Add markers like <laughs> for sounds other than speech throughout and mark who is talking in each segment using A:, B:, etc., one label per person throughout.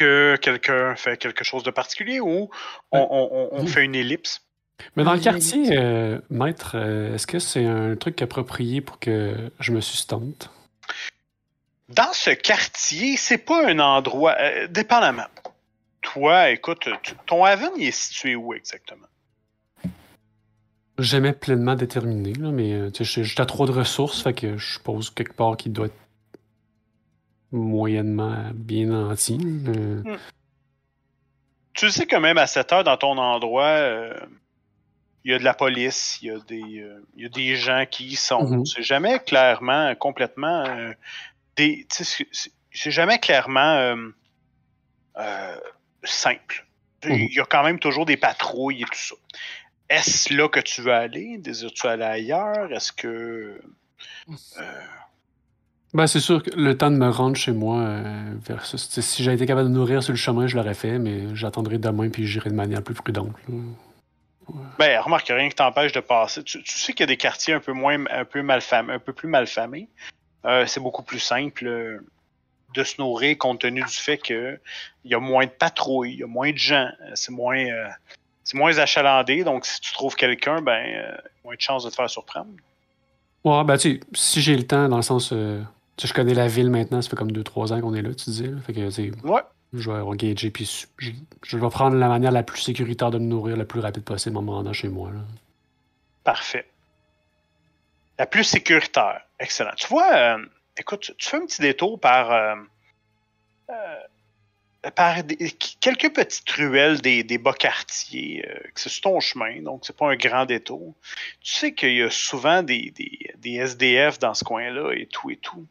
A: que quelqu'un fait quelque chose de particulier ou on, fait une ellipse?
B: Mais dans le quartier, euh, maître, euh, est-ce que c'est un truc approprié pour que je me sustente?
A: Dans ce quartier, c'est pas un endroit. Euh, dépendamment. Toi, écoute, ton haven, il est situé où exactement?
B: Jamais pleinement déterminé, là, mais j'ai trop de ressources, fait que je suppose quelque part qu'il doit être moyennement bien nanti. Hmm.
A: Tu sais que même à cette heure, dans ton endroit, euh, il y a de la police, il y, a des, euh, y a des gens qui y sont. Mhm. C'est jamais clairement, complètement. Euh, des, c'est jamais clairement simple. Mhm. Il y a quand même toujours des patrouilles et tout ça. Est-ce là que tu veux aller? Désires-tu aller ailleurs? Est-ce que.
B: Ben, c'est sûr que le temps de me rendre chez moi, euh, versus, si j'avais été capable de nourrir sur le chemin, je l'aurais fait, mais j'attendrai demain puis j'irai de manière plus prudente.
A: Ben, remarque, rien qui t'empêche de passer. Tu, sais qu'il y a des quartiers un peu moins, un peu un peu plus malfamés. Euh, c'est beaucoup plus simple euh, de se nourrir compte tenu du fait qu'il y a moins de patrouilles, il y a moins de gens, c'est moins, c'est moins achalandé. Donc, si tu trouves quelqu'un, ben, moins de chances de te faire surprendre.
B: Ouais, ben, tu sais, si j'ai le temps, dans le sens je connais la ville maintenant, ça fait comme 2-3 ans qu'on est là, tu disais. Fait que,
A: ouais.
B: Je vais engager, puis je, vais prendre la manière la plus sécuritaire de me nourrir le plus rapide possible en me rendant chez moi.
A: Parfait. La plus sécuritaire. Excellent. Tu vois, euh, écoute, tu fais un petit détour par, euh, euh, par quelques petites ruelles des, bas quartiers, que c'est sur ton chemin, donc c'est pas un grand détour. Tu sais qu'il y a souvent des, des SDF dans ce coin-là et tout et tout.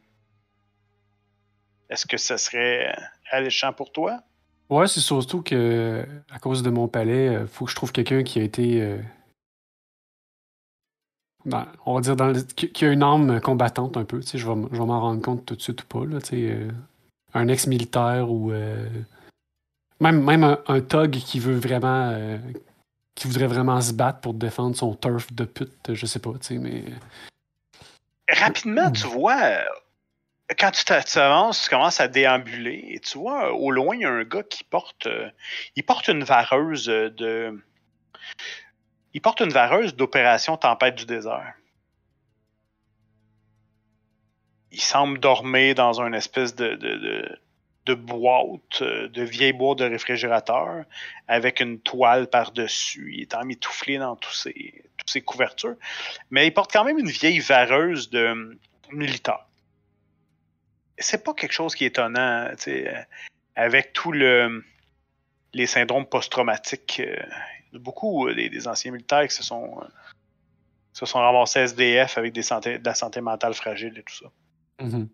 A: Est-ce que ça serait alléchant pour toi?
B: Ouais, c'est surtout que à cause de mon palais, il euh, faut que je trouve quelqu'un qui a été. Euh, on va dire dans qui a une arme combattante un peu. Je vais, je vais m'en rendre compte tout de suite ou pas. Là, euh, un ex-militaire ou. même même un, un, thug qui veut vraiment. qui voudrait vraiment se battre pour défendre son turf de pute, je sais pas, mais.
A: Rapidement, tu vois, quand tu avances, tu commences à déambuler et tu vois au loin, il y a un gars qui porte euh, il porte une vareuse de il porte une vareuse d'opération Tempête du désert. Il semble dormir dans une espèce de, boîte, euh, de vieille boîte de réfrigérateur, avec une toile par-dessus. Il est dans tous ses, toutes ses couvertures. Mais il porte quand même une vieille vareuse de militaire c'est pas quelque chose qui est étonnant, euh, avec tout le les syndromes post-traumatiques. Euh, beaucoup euh, des, anciens militaires qui se sont, se sont ramassés SDF avec des santé, de la santé mentale fragile et tout ça.
B: Mm-hmm.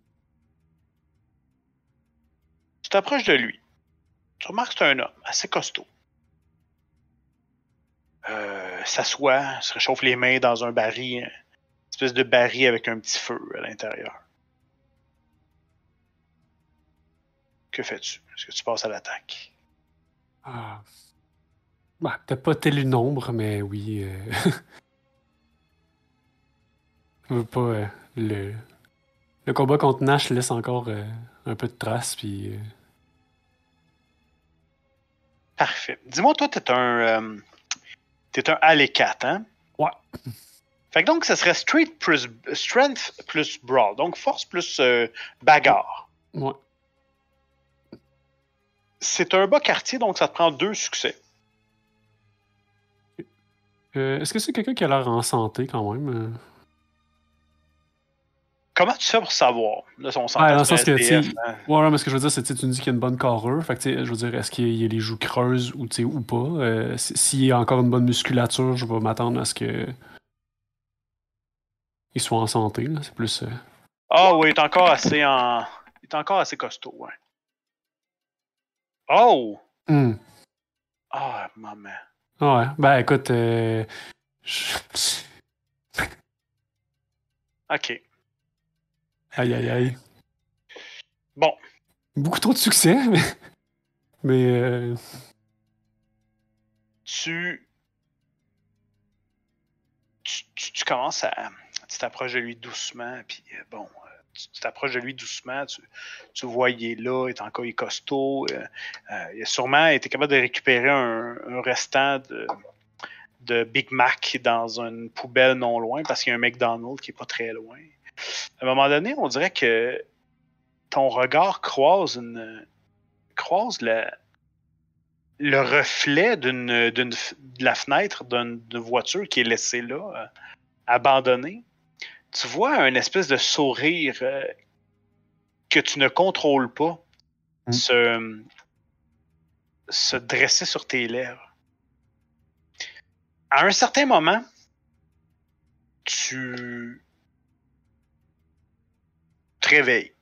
A: Tu t'approches de lui. Tu remarques que c'est un homme assez costaud. s'assoit, se réchauffe les mains dans un baril, une espèce de baril avec un petit feu à l'intérieur. Que fais-tu? Est-ce que tu passes à l'attaque?
B: Ah. Bah, peut-être pas tel nombre, mais oui. Euh... <laughs> pas. Euh, le... le combat contre Nash laisse encore euh, un peu de traces, puis.
A: Parfait. Dis-moi, toi, t'es un. T'es un Alécat, hein?
B: Ouais.
A: Fait que donc, ça serait street plus, Strength plus Brawl. Donc, force plus bagarre.
B: Ouais.
A: C'est un bas quartier, donc ça te prend deux succès.
B: Euh, est-ce que c'est quelqu'un qui a l'air en santé quand même? Euh?
A: Comment tu fais pour savoir? Là, on
B: s'entend ouais, que, hein. ouais, mais ce que je veux dire, c'est que tu me dis qu'il y a une bonne carrure. Fait que, je veux dire, est-ce qu'il y a les joues creuses ou, ou pas? Euh, s'il y a encore une bonne musculature, je vais m'attendre à ce que il soit en santé. C'est plus.
A: Ah oui, il est encore assez en. Il est encore assez costaud, ouais. Oh!
B: Hmm.
A: Ah, oh, maman.
B: Ouais, ben écoute. Euh...
A: ok.
B: Aïe, aïe, aïe.
A: Bon.
B: Beaucoup trop de succès, <laughs> mais. Mais. Euh...
A: Tu... tu... tu. commences à. Tu t'approches de lui doucement, puis euh, bon. Tu t'approches de lui doucement, tu, vois, il est là, il est encore costaud. euh, euh, il a sûrement été capable de récupérer un, restant de, Big Mac dans une poubelle non loin parce qu'il y a un McDonald's qui est pas très loin. À un moment donné, on dirait que ton regard croise une croise le reflet d'une, de la fenêtre d'une, d'une voiture qui est laissée là, euh, abandonnée. Tu vois un espèce de sourire euh, que tu ne contrôles pas
B: Mm.
A: se, se dresser sur tes lèvres. À un certain moment, tu te réveilles.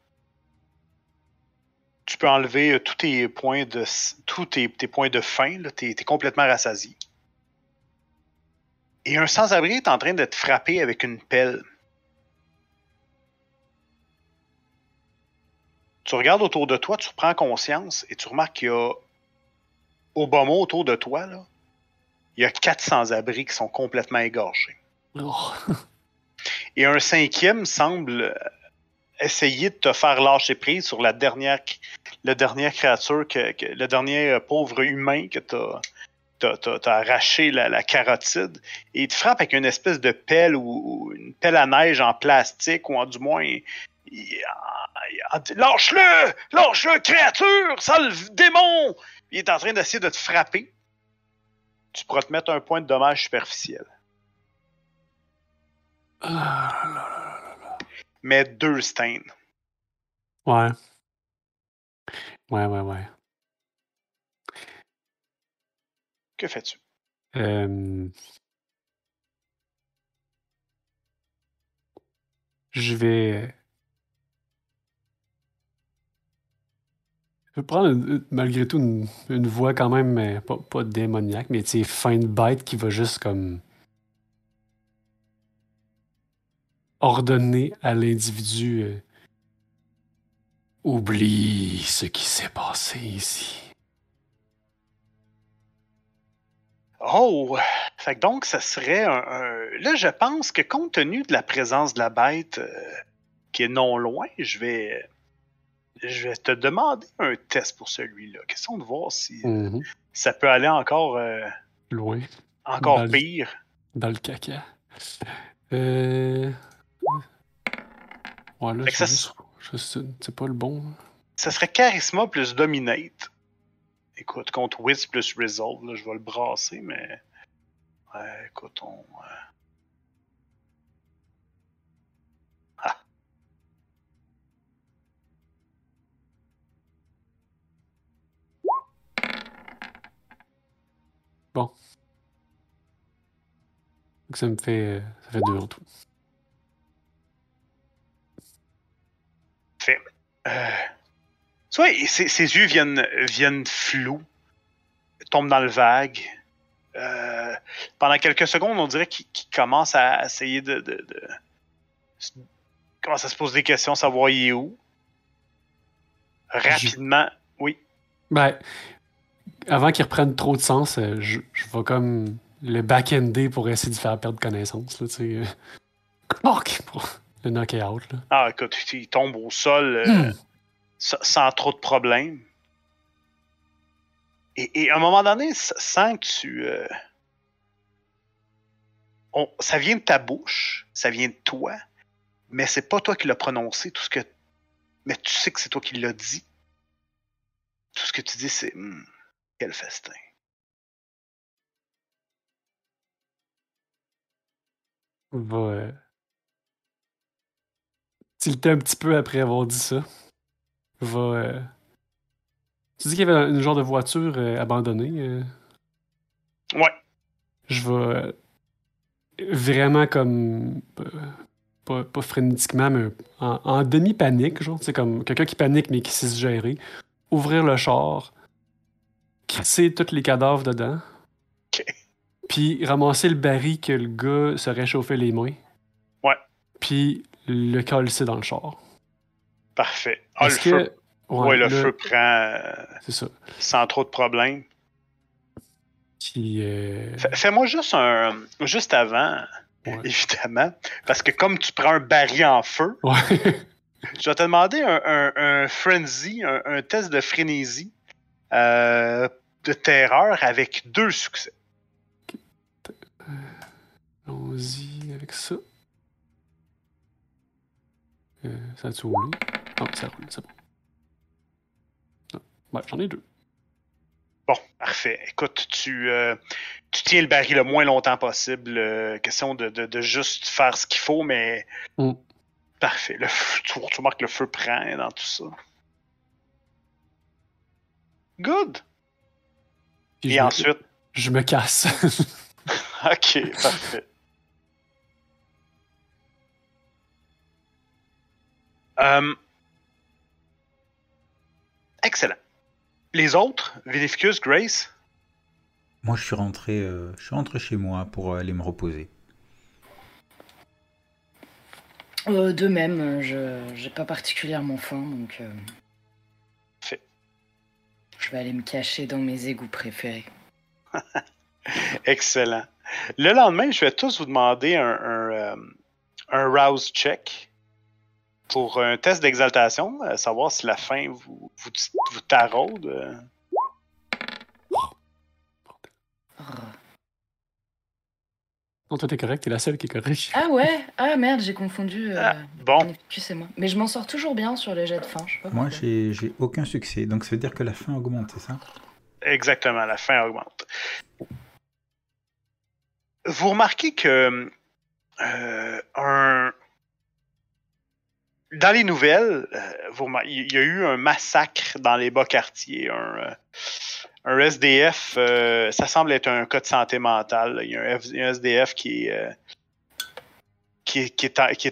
A: Tu peux enlever euh, tous tes points de tous tes, tes points de faim, tu es, complètement rassasié. Et un sans-abri est en train de te frapper avec une pelle. Tu regardes autour de toi, tu reprends conscience et tu remarques qu'il y a au bas mot autour de toi, là, il y a quatre sans-abri qui sont complètement égorgés.
B: Oh. <laughs>
A: Et un cinquième semble essayer de te faire lâcher prise sur la dernière, la dernière créature, que, que- le dernier euh, pauvre humain que t'as t'as- t'as- t'as arraché la, la carotide. Et il te frappe avec une espèce de pelle ou, ou une pelle à neige en plastique, ou en du moins. Il- Lâche-le! Lâche-le, créature! Sale démon! Il est en train d'essayer de te frapper. Tu pourras te mettre un point de dommage superficiel.
B: Ah, là, là, là.
A: Mais deux stains.
B: Ouais. Ouais, ouais, ouais.
A: Que fais-tu?
B: Euh, Je vais. Je vais prendre malgré tout une, voix quand même pas, démoniaque, mais tu fin de bête qui va juste comme ordonner à l'individu euh, oublie ce qui s'est passé ici.
A: Oh! Fait que donc, ça serait un, un- Là, je pense que compte tenu de la présence de la bête euh, qui est non loin, je vais. Je vais te demander un test pour celui-là. Question de voir si
B: Mhm.
A: ça peut aller encore, euh,
B: Loin.
A: encore
B: Dans le-
A: pire.
B: Dans le caca. Euh... Ouais, là, c'est
A: ça
B: juste- je sais- c'est pas le bon.
A: Ça serait Charisma plus Dominate. Écoute, contre Wiz plus Resolve, là, je vais le brasser, mais. Ouais, écoute, on.
B: Donc ça me fait, ça fait deux en tout.
A: Euh, tu vois, ses, ses yeux viennent, viennent flous, tombent dans le vague. Euh, pendant quelques secondes, on dirait qu'il commence à essayer de, de, de- commence à se poser des questions, savoir il est où. Rapidement, oui.
B: Ben, avant qu'il reprenne trop de sens, euh, je, je vais comme le back-ender pour essayer de faire perdre connaissance. Là, tu sais. euh. Pour le knock-out. Là.
A: Ah, écoute, il tombe au sol euh,
B: Hmm.
A: sa- sans trop de problèmes. Et, et à un moment donné, sans que tu. euh, on- ça vient de ta bouche, ça vient de toi, mais c'est pas toi qui l'as prononcé, tout ce que. Mais tu sais que c'est toi qui l'as dit. Tout ce que tu dis, c'est. Hmm, quel festin.
B: Va euh, tilter un petit peu après avoir dit ça. Va. euh, Tu dis qu'il y avait une genre de voiture euh, abandonnée. euh.
A: Ouais.
B: je vais vraiment comme pas, pas frénétiquement mais en, en demi-panique genre c'est comme quelqu'un qui panique mais qui sait se gérer ouvrir le char crisser tous les cadavres dedans. Puis ramasser le baril que le gars se réchauffait les mains
A: Ouais.
B: puis le coller dans le char
A: Parfait. Ah, le
B: Est-ce
A: feu.
B: que
A: Ouais, le feu prend euh,
B: c'est ça
A: sans trop de problèmes.
B: puis euh,
A: Fais- Fais-moi juste un. Juste avant,
B: Ouais.
A: évidemment. Parce que comme tu prends un baril en feu,
B: ouais <laughs>
A: Je vais te demander un, un, un frenzy, un, un test de frénésie euh, de terreur avec deux succès.
B: Allons-y avec ça. Euh, ça a-tu roulé? Ah, ça roule, c'est bon. Ah, ouais, j'en ai deux.
A: Bon, parfait. Écoute, tu, euh, tu tiens le baril le moins longtemps possible. euh, question de, de, de juste faire ce qu'il faut, mais.
B: Mm.
A: Parfait. Le feu, tu, tu remarques que le feu prend dans tout ça. Good.
B: Puis
A: Et
B: je me-
A: ensuite?
B: Je me casse. <laughs>
A: Ok, parfait. Euh, excellent. Les autres, Vinificus, Grace,
C: Moi, je suis rentré, euh, je suis rentré chez moi pour aller me reposer.
D: Euh, de même, je j'ai pas particulièrement faim, donc euh,
A: Fait.
D: je vais aller me cacher dans mes égouts préférés. <laughs>
A: excellent. Le lendemain, je vais tous vous demander un, un, un rouse check pour un test d'exaltation, à savoir si la faim vous, vous, vous taraude. euh.
D: Oh.
B: non, toi, t'es correct, t'es la seule qui est correcte.
D: Ah ouais Ah merde, j'ai confondu. Euh,
A: Ah, Bon,
D: moi. Mais je m'en sors toujours bien sur les jets de faim. Je sais pas
C: Moi, j'ai j'ai aucun succès, donc ça veut dire que la faim augmente, c'est ça?
A: Exactement, la faim augmente. Vous remarquez que euh, un... dans les nouvelles, euh, il y a eu un massacre dans les bas quartiers. Un, euh, SDF, euh, ça semble être un cas de santé mentale. Il y a un, SDF qui est,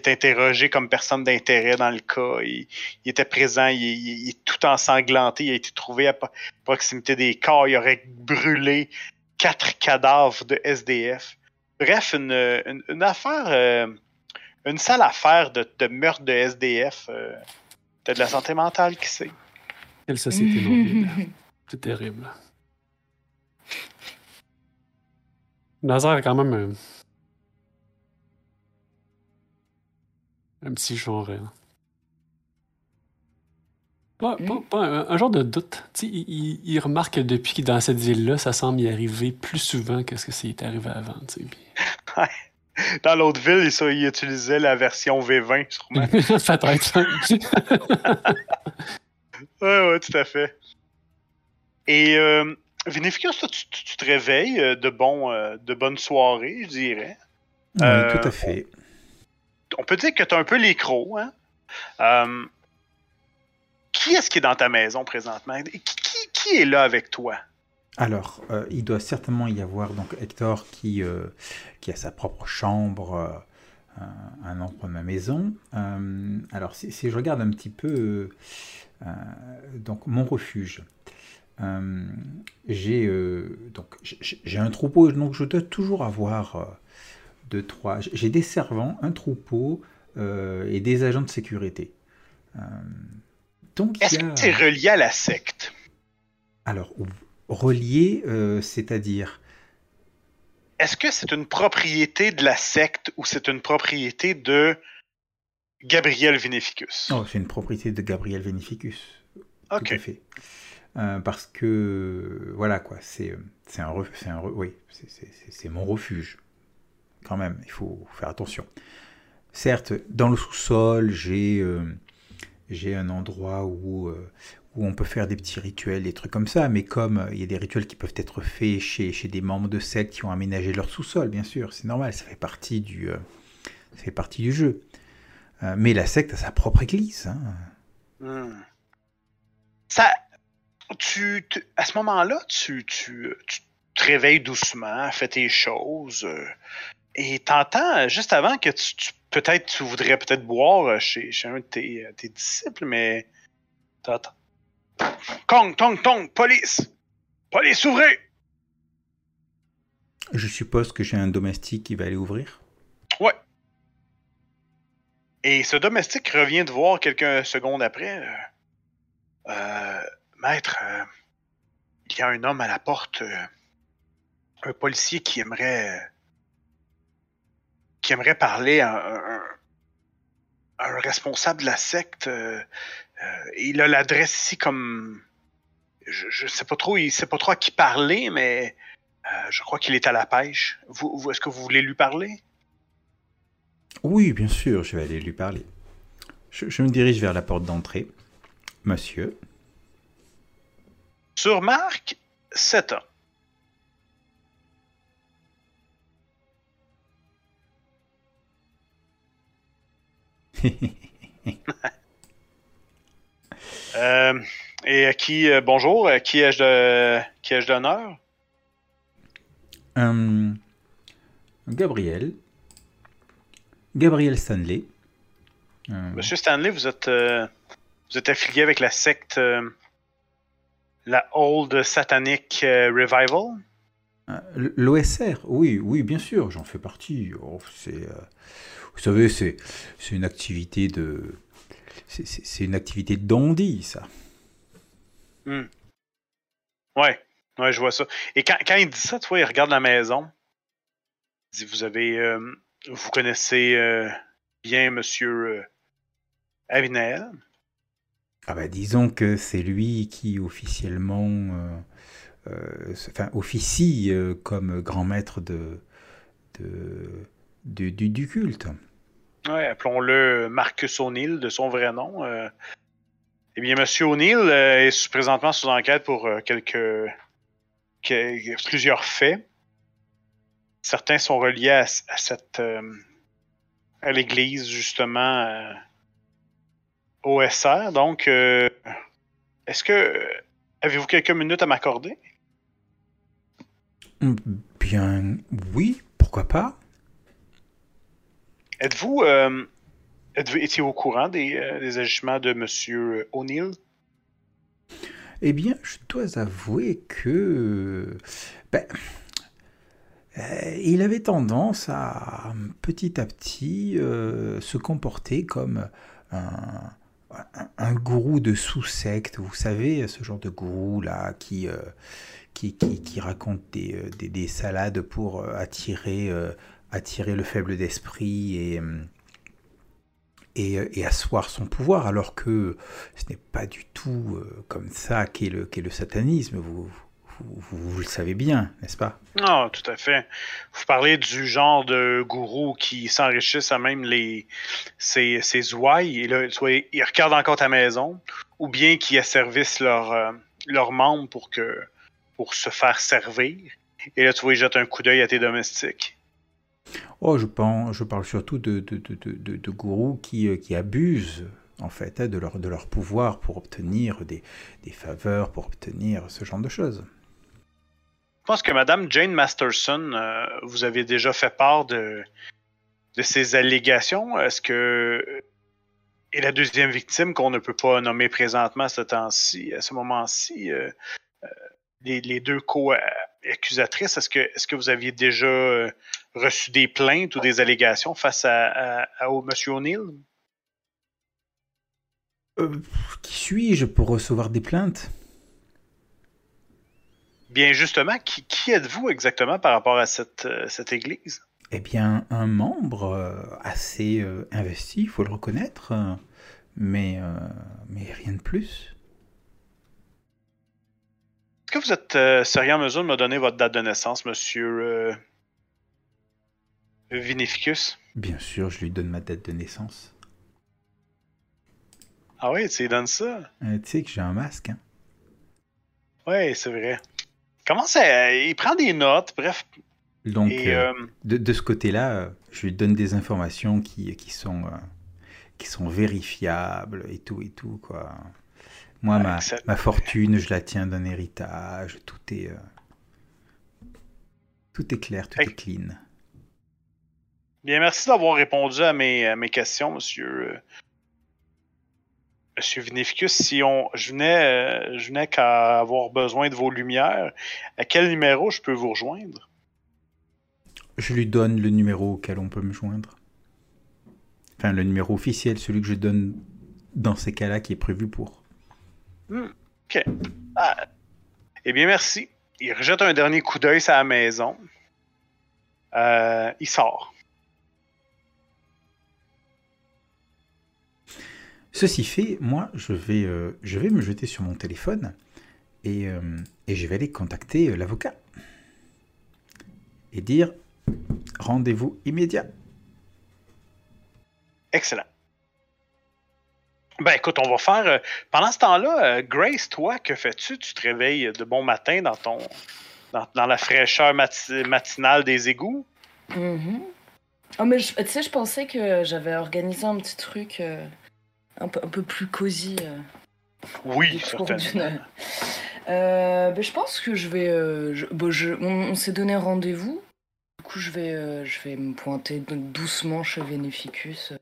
A: interrogé comme personne d'intérêt dans le cas. Il, était présent, il, est tout ensanglanté. Il a été trouvé à, proximité des corps, il aurait brûlé quatre cadavres de SDF. Bref, une, affaire, une sale affaire de, de meurtre de SDF. Euh, T'as de la santé mentale qui sait?
B: Quelle société mobile. <laughs> C'est terrible. Nazar est quand même un, un petit genre. euh, Pas, pas-
D: Mm.
B: pas un, un genre de doute. Il, il- il remarque que depuis qu'il est dans cette ville-là, ça semble y arriver plus souvent que ce que c'est arrivé avant. puis- <laughs> <laughs>
A: Dans l'autre ville, ça, il utilisait la version V20, sûrement. <laughs>
B: Peut-être. <laughs>
A: Ouais, ouais, tout à fait. Et euh, Vinificus, toi, tu, tu- tu te réveilles euh, de, bon, euh, de bonnes soirées, je dirais.
C: Oui,
A: Euh,
C: tout à fait.
A: On peut dire que tu as un peu les crocs, hein? Euh, qui est-ce qui est dans ta maison présentement? Qui, qui- qui est là avec toi?
C: Alors, euh, il doit certainement y avoir donc Hector qui, euh, qui a sa propre chambre euh, un endroit de ma maison. Alors, si, si je regarde un petit peu donc mon refuge, j'ai donc j'ai un troupeau, donc je dois toujours avoir deux trois. J'ai des servants, un troupeau et des agents de sécurité. Donc
A: Est-ce
C: a...
A: que tu es relié à la secte?
C: Alors, relié, euh, c'est-à-dire?
A: Est-ce que c'est une propriété de la secte ou c'est une propriété de Gabriel Vinificus?
C: Oh, c'est une propriété de Gabriel Venificus. Tout
A: ok.
C: à fait. Euh, parce que, voilà quoi, c'est c'est un, ref- c'est un, re- oui, c'est- mon refuge. Quand même, il faut faire attention. Certes, dans le sous-sol, j'ai euh, j'ai un endroit où, où on peut faire des petits rituels, des trucs comme ça, mais comme euh, il y a des rituels qui peuvent être faits chez, chez des membres de sectes qui ont aménagé leur sous-sol, bien sûr, c'est normal, ça fait partie du, euh, ça fait partie du jeu. Euh, mais la secte a sa propre église. hein.
A: Hmm. Ça, tu, à ce moment-là, tu, tu, tu te réveilles doucement, fais tes choses, et t'entends juste avant que tu, peut-être tu voudrais peut-être boire chez, chez un de tes, tes disciples, mais t'entends. Kong, tong, tong, police! Police, ouvrez!
C: Je suppose que j'ai un domestique qui va aller ouvrir.
A: Ouais. Et ce domestique revient te voir quelques secondes après. euh, Euh, maître, euh, il y a un homme à la porte, euh, un policier qui aimerait, qui aimerait parler à un, un- un responsable de la secte. Euh, il a l'adresse ici comme. Je, je sais pas trop, il sait pas trop à qui parler, mais euh, je crois qu'il est à la pêche. Vous, vous- est-ce que vous voulez lui parler?
C: Oui, bien sûr, je vais aller lui parler. Je, je me dirige vers la porte d'entrée. Monsieur.
A: Sur Marc, 7 ans. <laughs> Euh, et à qui, euh, bonjour, à qui ai-je de, qui ai-je d'honneur?
C: Euh, Gabriel. Gabriel Stanley. Euh,
A: Monsieur Stanley, vous êtes, euh, vous êtes affilié avec la secte, la Old Satanic Revival?
C: L'OSR, oui, oui, bien sûr, j'en fais partie. Oh, c'est, vous savez, c'est, c'est une activité de, c'est, une activité de dandy, ça.
A: Ouais, ouais, je vois ça. Et quand, quand il dit ça, tu vois, il regarde la maison. Il dit, vous avez, euh, vous connaissez euh, bien Monsieur euh, Avenel.
C: Ah bah, disons que c'est lui qui officiellement, euh, enfin, officie comme grand maître de, de, de- du, du culte.
A: Ouais, appelons-le Marcus O'Neill de son vrai nom. euh. Eh bien, Monsieur O'Neill euh, est présentement sous enquête pour euh, quelques, que- plusieurs faits. Certains sont reliés à, cette à l'Église justement OSR. Donc, est-ce que avez-vous quelques minutes à m'accorder?
C: Bien, oui, pourquoi pas
A: Êtes-vous euh, étiez au courant des, euh, agissements de Monsieur O'Neill?
C: Eh bien, je dois avouer que... ben, euh, il avait tendance à petit à petit euh, se comporter comme un, un- gourou de sous-secte. Vous savez, ce genre de gourou là qui, euh, qui, raconte des, euh, des, des salades pour euh, attirer, euh, attirer le faible d'esprit et, euh, euh, et asseoir son pouvoir, alors que ce n'est pas du tout euh, comme ça qu'est le, le satanisme. Vous, vous, le savez bien, n'est-ce pas?
A: Non, tout à fait. Vous parlez du genre de gourou qui s'enrichissent à même les ses, ses ouailles, et là, ils regardent encore ta maison, ou bien qui asservissent leurs membres pour pour se faire servir. Et là, tu vois, ils jettent un coup d'œil à tes domestiques.
C: Oh, je, pense, je parle surtout de, de, de, de, gourous qui, euh, qui abusent en fait hein, de, leur, de leur pouvoir pour obtenir des, des faveurs, pour obtenir ce genre de choses.
A: Je pense que Madame Jane Masterson, euh, vous avez déjà fait part de, de ces allégations. Est-ce que et la deuxième victime qu'on ne peut pas nommer présentement à ce temps-ci, à ce moment-ci, euh, les, les deux co-accusatrices, est-ce que est-ce que vous aviez déjà euh, reçu des plaintes ou des allégations face à, à, à- au Monsieur O'Neill?
C: Euh, qui suis-je pour recevoir des plaintes?
A: Bien justement, qui, qui êtes-vous exactement par rapport à cette, euh, cette église?
C: Eh bien, un membre assez investi, il faut le reconnaître, mais, mais rien de plus.
A: Est-ce que vous êtes euh, sérieux en mesure de me donner votre date de naissance, Monsieur euh, Vinificus?
C: Bien sûr, je lui donne ma date de naissance.
A: Ah oui, tu lui donnes ça?
C: Euh, tu sais que j'ai un masque, hein
A: Oui, c'est vrai. Comment ça? Il prend des notes, bref.
C: Donc,
A: Et,
C: euh,
A: euh,
C: de, de ce côté-là, euh, je lui donne des informations qui, qui, sont, euh, qui sont vérifiables et tout et tout, quoi. Moi,
A: Ouais,
C: ma, fortune, je la tiens d'un héritage, tout est... euh, tout est clair, tout est clean.
A: bien, merci d'avoir répondu à mes, à mes questions, Monsieur. euh, Monsieur Vinificus. Si on, je venais, euh, je venais qu'à avoir besoin de vos lumières, à quel numéro je peux vous rejoindre?
C: Je lui donne le numéro auquel on peut me joindre. Enfin, le numéro officiel, celui que je donne dans ces cas-là qui est prévu pour.
A: Ah, eh bien, merci. Il rejette un dernier coup d'œil sur la maison. Euh, il sort.
C: Ceci fait, moi, je vais, euh, je vais me jeter sur mon téléphone et, euh, et je vais aller contacter l'avocat et dire rendez-vous immédiat.
A: Excellent. Ben écoute, on va faire. euh, pendant ce temps-là, euh, Grace, toi, que fais-tu? Tu te réveilles de bon matin dans ton. dans, dans la fraîcheur mati- matinale des égouts?
D: Mhm. Oh, mais tu sais, je pensais que j'avais organisé un petit truc euh, un, peu, un peu plus cosy.
A: Oui, certainement.
D: ben, je pense que je vais. je- bon, je- on on s'est donné rendez-vous. Du coup, je vais, je vais me pointer doucement chez Veneficus.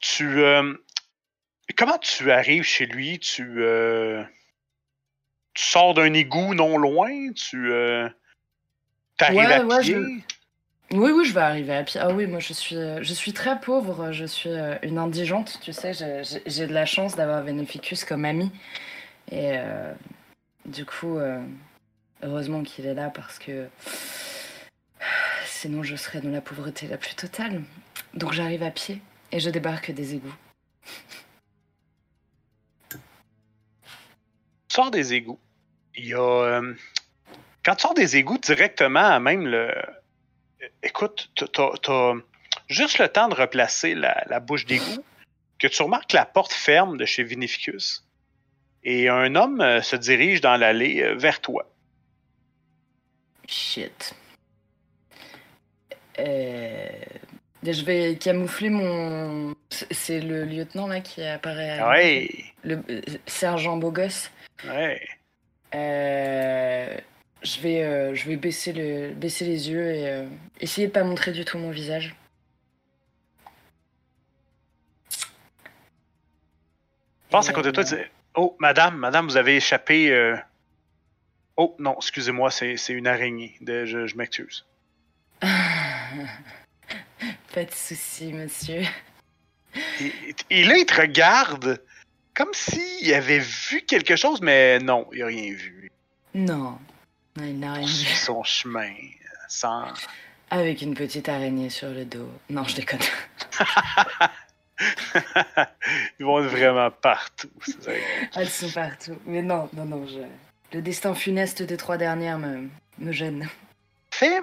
A: Tu. euh, comment tu arrives chez lui? Tu. euh, tu sors d'un égout non loin? Tu. euh, T'arrives
D: Ouais,
A: à
D: ouais,
A: pied?
D: Oui, oui, je vais arriver à pied. Ah oui, moi je suis, euh, je suis très pauvre, je suis une indigente, tu sais, j'ai- de la chance d'avoir Veneficus comme ami. Et du coup, heureusement qu'il est là parce que sinon je serais dans la pauvreté la plus totale. Donc j'arrive à pied et je débarque des égouts.
A: Tu sors des égouts. Il y a. euh, quand tu sors des égouts directement à même le. Écoute, t'as- juste le temps de replacer la, la bouche d'égout que tu remarques la porte ferme de chez Vinificus. Et un homme euh, se dirige dans l'allée euh, vers toi.
D: Shit. Euh, Je vais camoufler mon. c'est- le lieutenant là qui apparaît. à-
A: Ouais,
D: Le euh, sergent beau gosse.
A: ouais.
D: Euh, je vais, euh, je vais baisser, le, baisser les yeux et euh, essayer de pas montrer du tout mon visage.
A: Pense à
D: Et,
A: côté de toi, Oh, madame, madame, vous avez échappé. Oh, non, excusez-moi, c'est c'est une araignée. De- je je m'excuse. <laughs>
D: pas de souci, monsieur.
A: Et, et là, il te regarde comme s'il avait vu quelque chose, mais non, il n'a rien vu.
D: Non, il n'a rien
A: Il
D: vu.
A: son chemin sans.
D: Avec une petite araignée sur le dos. Non, je déconne. <laughs>
A: Ils vont être vraiment partout.
D: Elles sont partout. Mais non, non, non, je... le destin funeste des trois dernières me, me gêne.
A: Fais,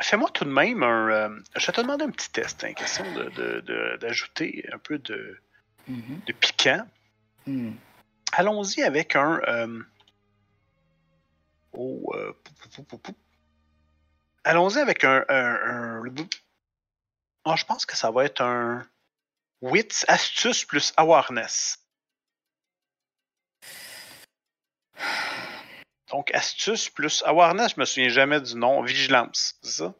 A: fais-moi tout de même un. euh, je vais te demander un petit test, hein, question de, de- de- d'ajouter un peu de,
D: Mhm.
A: de piquant.
D: Hmm.
A: Allons-y avec un. euh, oh, euh. Allons-y avec un. un, un- Ah, je pense que ça va être un. Wits, astuce plus awareness. Donc, astuce plus awareness, je me souviens jamais du nom. Vigilance, c'est ça?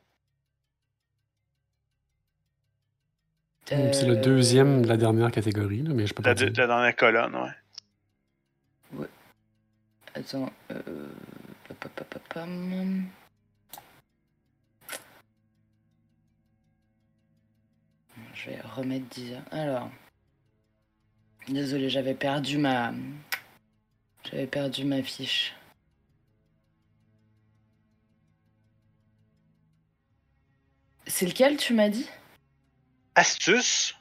B: Hmm, C'est le
D: Euh,
B: deuxième de la dernière catégorie, là, mais je peux pas
A: La,
B: dire.
A: la dernière colonne, ouais.
D: Attends. Euh... pa, pa, pa, pa, pam. Je vais remettre 10 heures. Alors. Désolé, j'avais perdu ma. J'avais perdu ma fiche. C'est lequel tu m'as dit?
A: Astuce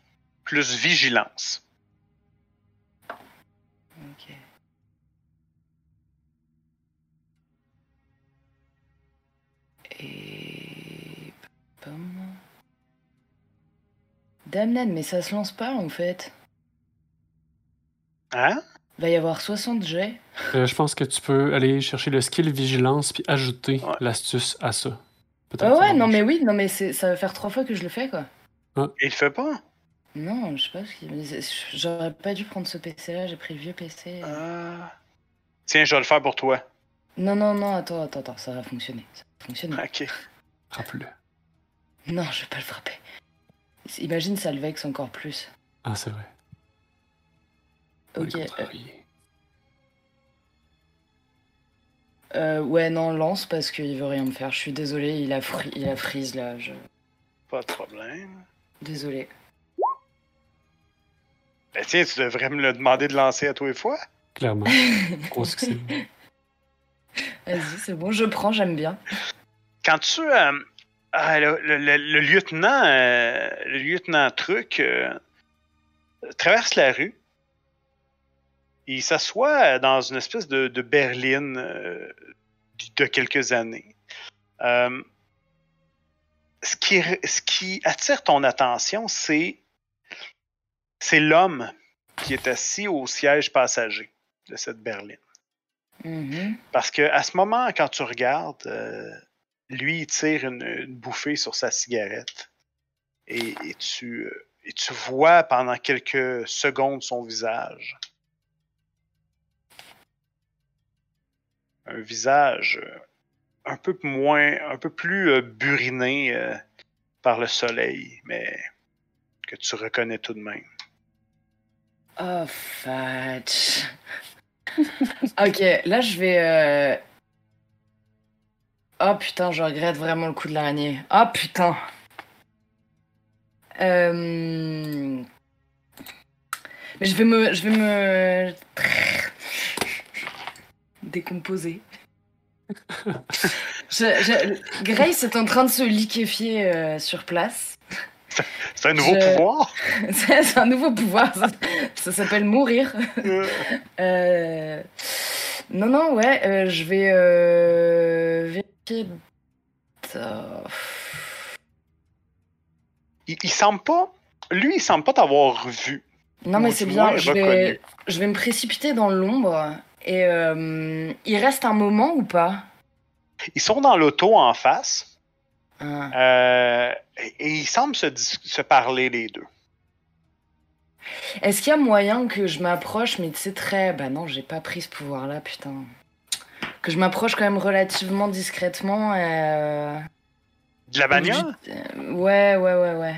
A: plus vigilance.
D: Ok. Et. Damned, mais ça se lance pas en fait.
A: Hein?
D: Va y avoir 60 jets.
B: Euh, je pense que tu peux aller chercher le skill vigilance puis ajouter
A: Ouais.
B: l'astuce à ça. Peut-être
D: Ah ouais, non mais oui, non mais c'est- ça va faire trois fois que je le fais quoi.
A: Il le fait pas?
D: Non, je sais pas ce qu'il J'aurais pas dû prendre ce PC là, j'ai pris le vieux PC.
A: Ah. Tiens, je vais le faire pour toi.
D: Non, non, non, attends, attends, attends, ça va fonctionner. Ça va fonctionner.
A: Ok.
B: Frappe-le.
D: Non, je vais pas le frapper. Imagine, ça le vexe encore plus.
B: Ah, c'est vrai.
D: Ok. euh, euh, ouais, non, lance parce qu'il veut rien me faire. Je suis désolé, il a, fri- il a freeze là. Je...
A: Pas de problème.
D: Désolé.
A: Ben tiens, tu devrais me le demander de lancer à tous les fois.
B: Clairement. <laughs> Gros succès.
D: Vas-y, c'est bon, je prends, j'aime bien.
A: Quand tu. euh, Ah, le, le- le- le lieutenant, euh, le lieutenant Truc euh, traverse la rue. Il s'assoit dans une espèce de, de berline euh, de quelques années. Euh, ce, qui, ce qui attire ton attention, c'est c'est l'homme qui est assis au siège passager de cette berline.
D: Mhm.
A: Parce que à ce moment, quand tu regardes, euh, lui, il tire une, une bouffée sur sa cigarette. Et, et tu, et tu vois pendant quelques secondes son visage. Un visage euh, un peu moins, un peu plus euh, buriné euh, par le soleil, mais que tu reconnais tout de même.
D: Oh, fudge. <laughs> ok, là je vais. Oh putain, je regrette vraiment le coup de l'araignée. Oh putain. Mais. Je vais me. Décomposer. Je- je- Grace est en train de se liquéfier euh, sur place.
A: C'est un nouveau pouvoir? <laughs>
D: C'est un nouveau pouvoir. Ça, s'appelle mourir. <laughs> Euh, Non, non, ouais, euh, je vais vérifier.
A: Il, il semble pas. Lui, il semble pas t'avoir vu.
D: Non, mais c'est bien, je vais, je vais me précipiter dans l'ombre. Et euh, il reste un moment ou pas?
A: Ils sont dans l'auto en face.
D: Ah.
A: euh, et, et ils semblent se, parler les deux.
D: Est-ce qu'il y a moyen que je m'approche, mais tu sais, très. Bah non, j'ai pas pris ce pouvoir-là, putain. Que je m'approche quand même relativement discrètement. euh,
A: De la bagnole?
D: euh, Ouais, ouais, ouais, ouais.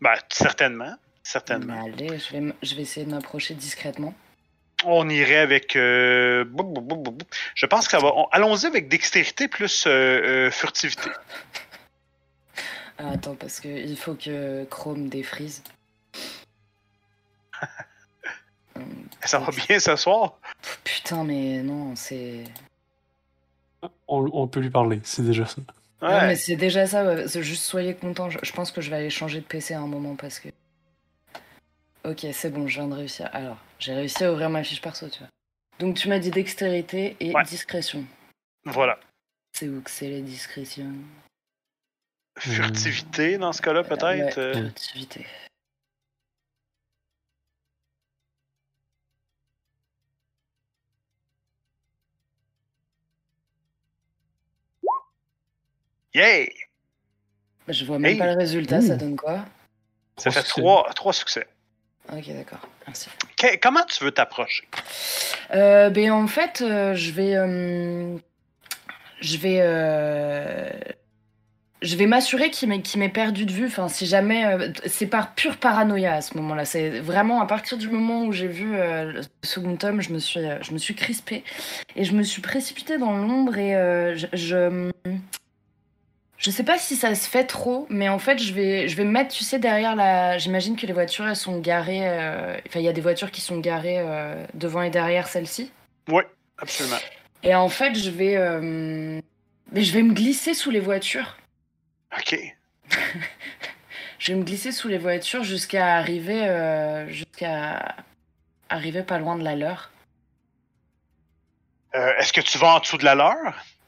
A: Ben, certainement. Certainement.
D: Allez, je vais, je vais essayer de m'approcher discrètement.
A: On irait avec. euh. Je pense que ça va. on- Allons-y avec dextérité plus euh, euh, furtivité.
D: Ah, attends, parce que il faut que Chrome défrise. <laughs>
A: Ça va bien ce soir?
D: Putain, mais non, c'est.
B: On, on peut lui parler, c'est déjà ça.
D: Non, mais c'est déjà ça, ouais. Juste soyez contents. Je, je pense que je vais aller changer de PC à un moment parce que. Ok, c'est bon, je viens de réussir. Alors, j'ai réussi à ouvrir ma fiche perso, tu vois. Donc, tu m'as dit dextérité et
A: Ouais.
D: discrétion.
A: Voilà.
D: C'est où que c'est les discrétions
A: Furtivité dans ce cas-là, peut-être?
D: Ouais,
A: euh,
D: furtivité.
A: Yeah!
D: Je vois même
A: Hey.
D: pas le résultat, ça
B: Ouh.
D: donne quoi?
A: Ça
B: Trois
A: fait trois, trois succès.
D: Ok, d'accord.
A: Que- comment tu veux t'approcher?
D: Euh, ben en fait, euh, je vais, euh, je vais, je vais m'assurer qu'il m'ait, qu'il m'ait perdu de vue. Enfin, si jamais, c'est par pure paranoïa à ce moment-là. C'est vraiment à partir du moment où j'ai vu le second tome, je me suis, je me suis crispée et je me suis précipitée dans l'ombre et je, je, je sais pas si ça se fait trop, mais en fait, je vais, je vais me mettre, tu sais, derrière la. J'imagine que les voitures, elles sont garées. euh, Enfin, il y a des voitures qui sont garées euh, devant et derrière celle-ci.
A: Oui, absolument.
D: Et en fait, je vais, euh, mais je vais me glisser sous les voitures.
A: OK. <laughs>
D: Je vais me glisser sous les voitures jusqu'à arriver, jusqu'à arriver pas loin de la leur.
A: Est-ce que tu vas en dessous de la leur?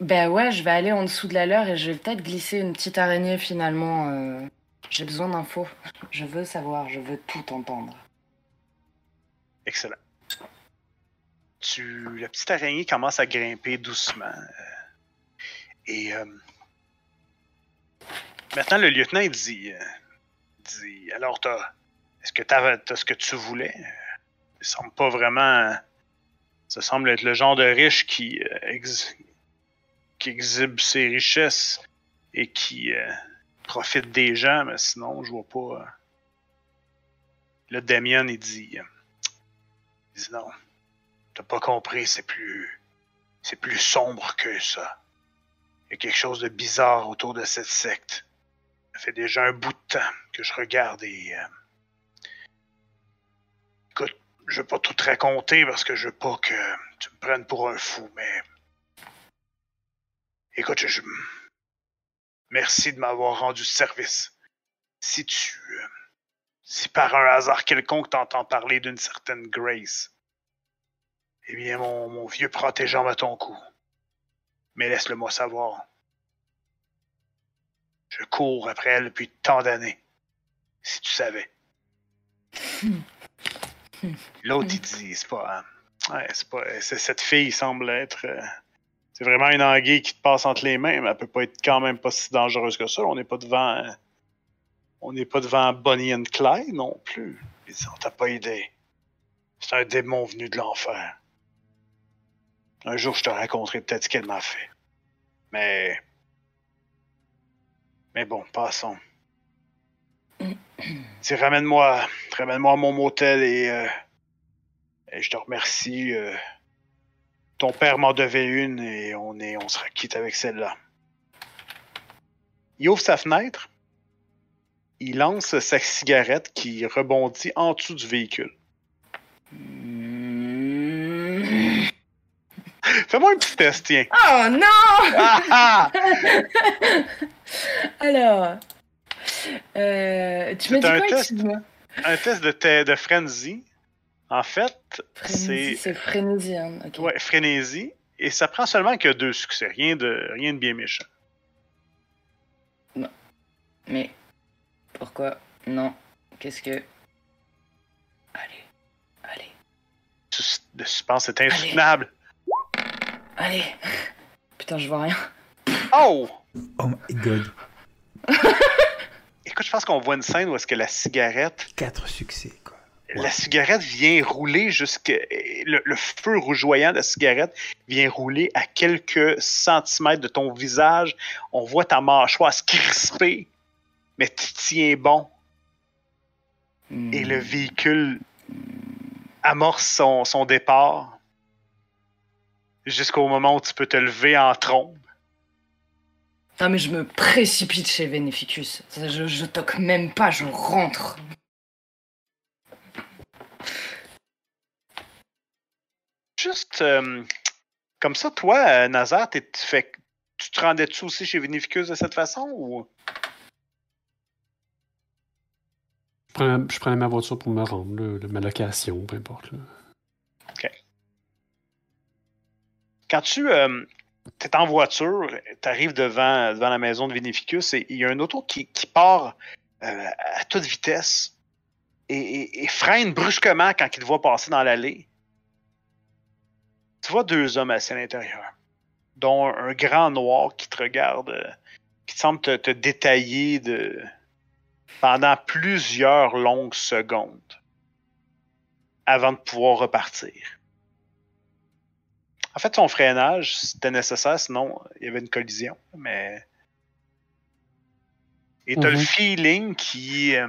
D: Ben ouais, je vais aller en dessous de la leur et je vais peut-être glisser une petite araignée finalement. euh, J'ai besoin d'infos. <laughs> Je veux savoir, je veux tout entendre.
A: Excellent. Tu, la petite araignée commence à grimper doucement. euh, et euh, maintenant, le lieutenant dit, dit Alors, est-ce que tu as ce que tu voulais Il semble pas vraiment. Ça semble être le genre de riche qui, qui exhibe ses richesses et qui euh, profite des gens, mais sinon, je vois pas. euh. Le Damien, il dit. euh, il dit non. T'as pas compris, c'est plus. C'est plus sombre que ça. Il y a quelque chose de bizarre autour de cette secte. Ça fait déjà un bout de temps que je regarde et. Écoute, je vais pas tout te raconter parce que je veux pas que tu me prennes pour un fou, mais. Écoute, je. merci de m'avoir rendu service. Si tu. euh, si par un hasard quelconque t'entends parler d'une certaine Grace, eh bien, mon, mon vieux protégeant à ton cou. Mais laisse-le-moi savoir. Je cours après elle depuis tant d'années. Si tu savais. <laughs> L'autre, il dit, c'est pas. hein, Ouais, c'est pas. c'est- cette fille semble être. euh, c'est vraiment une anguille qui te passe entre les mains, mais elle peut pas être quand même pas si dangereuse que ça. On n'est pas devant. on n'est pas devant Bonnie and Clyde non plus. Ils t'as pas idée. C'est un démon venu de l'enfer. Un jour, je te raconterai peut-être ce qu'elle m'a fait. Mais. Mais bon, passons. <clears throat> Dis, ramène-moi. Ramène-moi à mon motel et. euh, et je te remercie. euh, ton père m'en devait une et on, est, on sera quitte avec celle-là. Il ouvre sa fenêtre. Il lance sa cigarette qui rebondit en dessous du véhicule. <laughs> Fais-moi un petit test, tiens.
D: Oh non
A: Ah, ah! <laughs>
D: Alors, euh, tu
A: C'est un
D: quoi,
A: test.
D: excuse-moi?
A: Un test de, de frenzy. En fait, c'est
D: c'est frénésie, hein.
A: ouais, frénésie. Et ça prend seulement que deux succès. Rien de, rien de bien méchant.
D: Mais pourquoi? Non. Qu'est-ce que? Allez, allez,
A: De suspense, c'est insoutenable.
D: allez <laughs> Putain, je vois rien.
A: Oh!
C: Oh my god.
A: Écoute, je pense qu'on voit une scène où est-ce que la cigarette,
C: Quatre succès,
A: la cigarette vient rouler jusque le, le feu rougeoyant de la cigarette vient rouler à quelques centimètres de ton visage. On voit ta mâchoire se crisper, mais tu tiens bon. Et le véhicule amorce son, son départ jusqu'au moment où tu peux te lever en trombe.
D: Non, mais je me précipite chez Veneficus. Je, je toque même pas, je rentre.
A: Juste euh, comme ça, toi, euh, Nazar, tu te rendais-tu aussi chez Vinificus de cette façon ou?
B: Je prenais, je prenais ma voiture pour me rendre, le- ma location, peu importe. là.
A: quand tu es en voiture, tu arrives devant, devant la maison de Vinificus et il y a un auto qui, qui part euh, à toute vitesse et, et- et freine brusquement quand il te voit passer dans l'allée. Tu vois deux hommes assis à l'intérieur, dont un, grand noir qui te regarde, euh, qui semble te, te détailler de, pendant plusieurs longues secondes avant de pouvoir repartir. En fait, son freinage, c'était nécessaire, sinon il y avait une collision. Mais. Et t'as le
B: Mhm.
A: feeling qui. euh,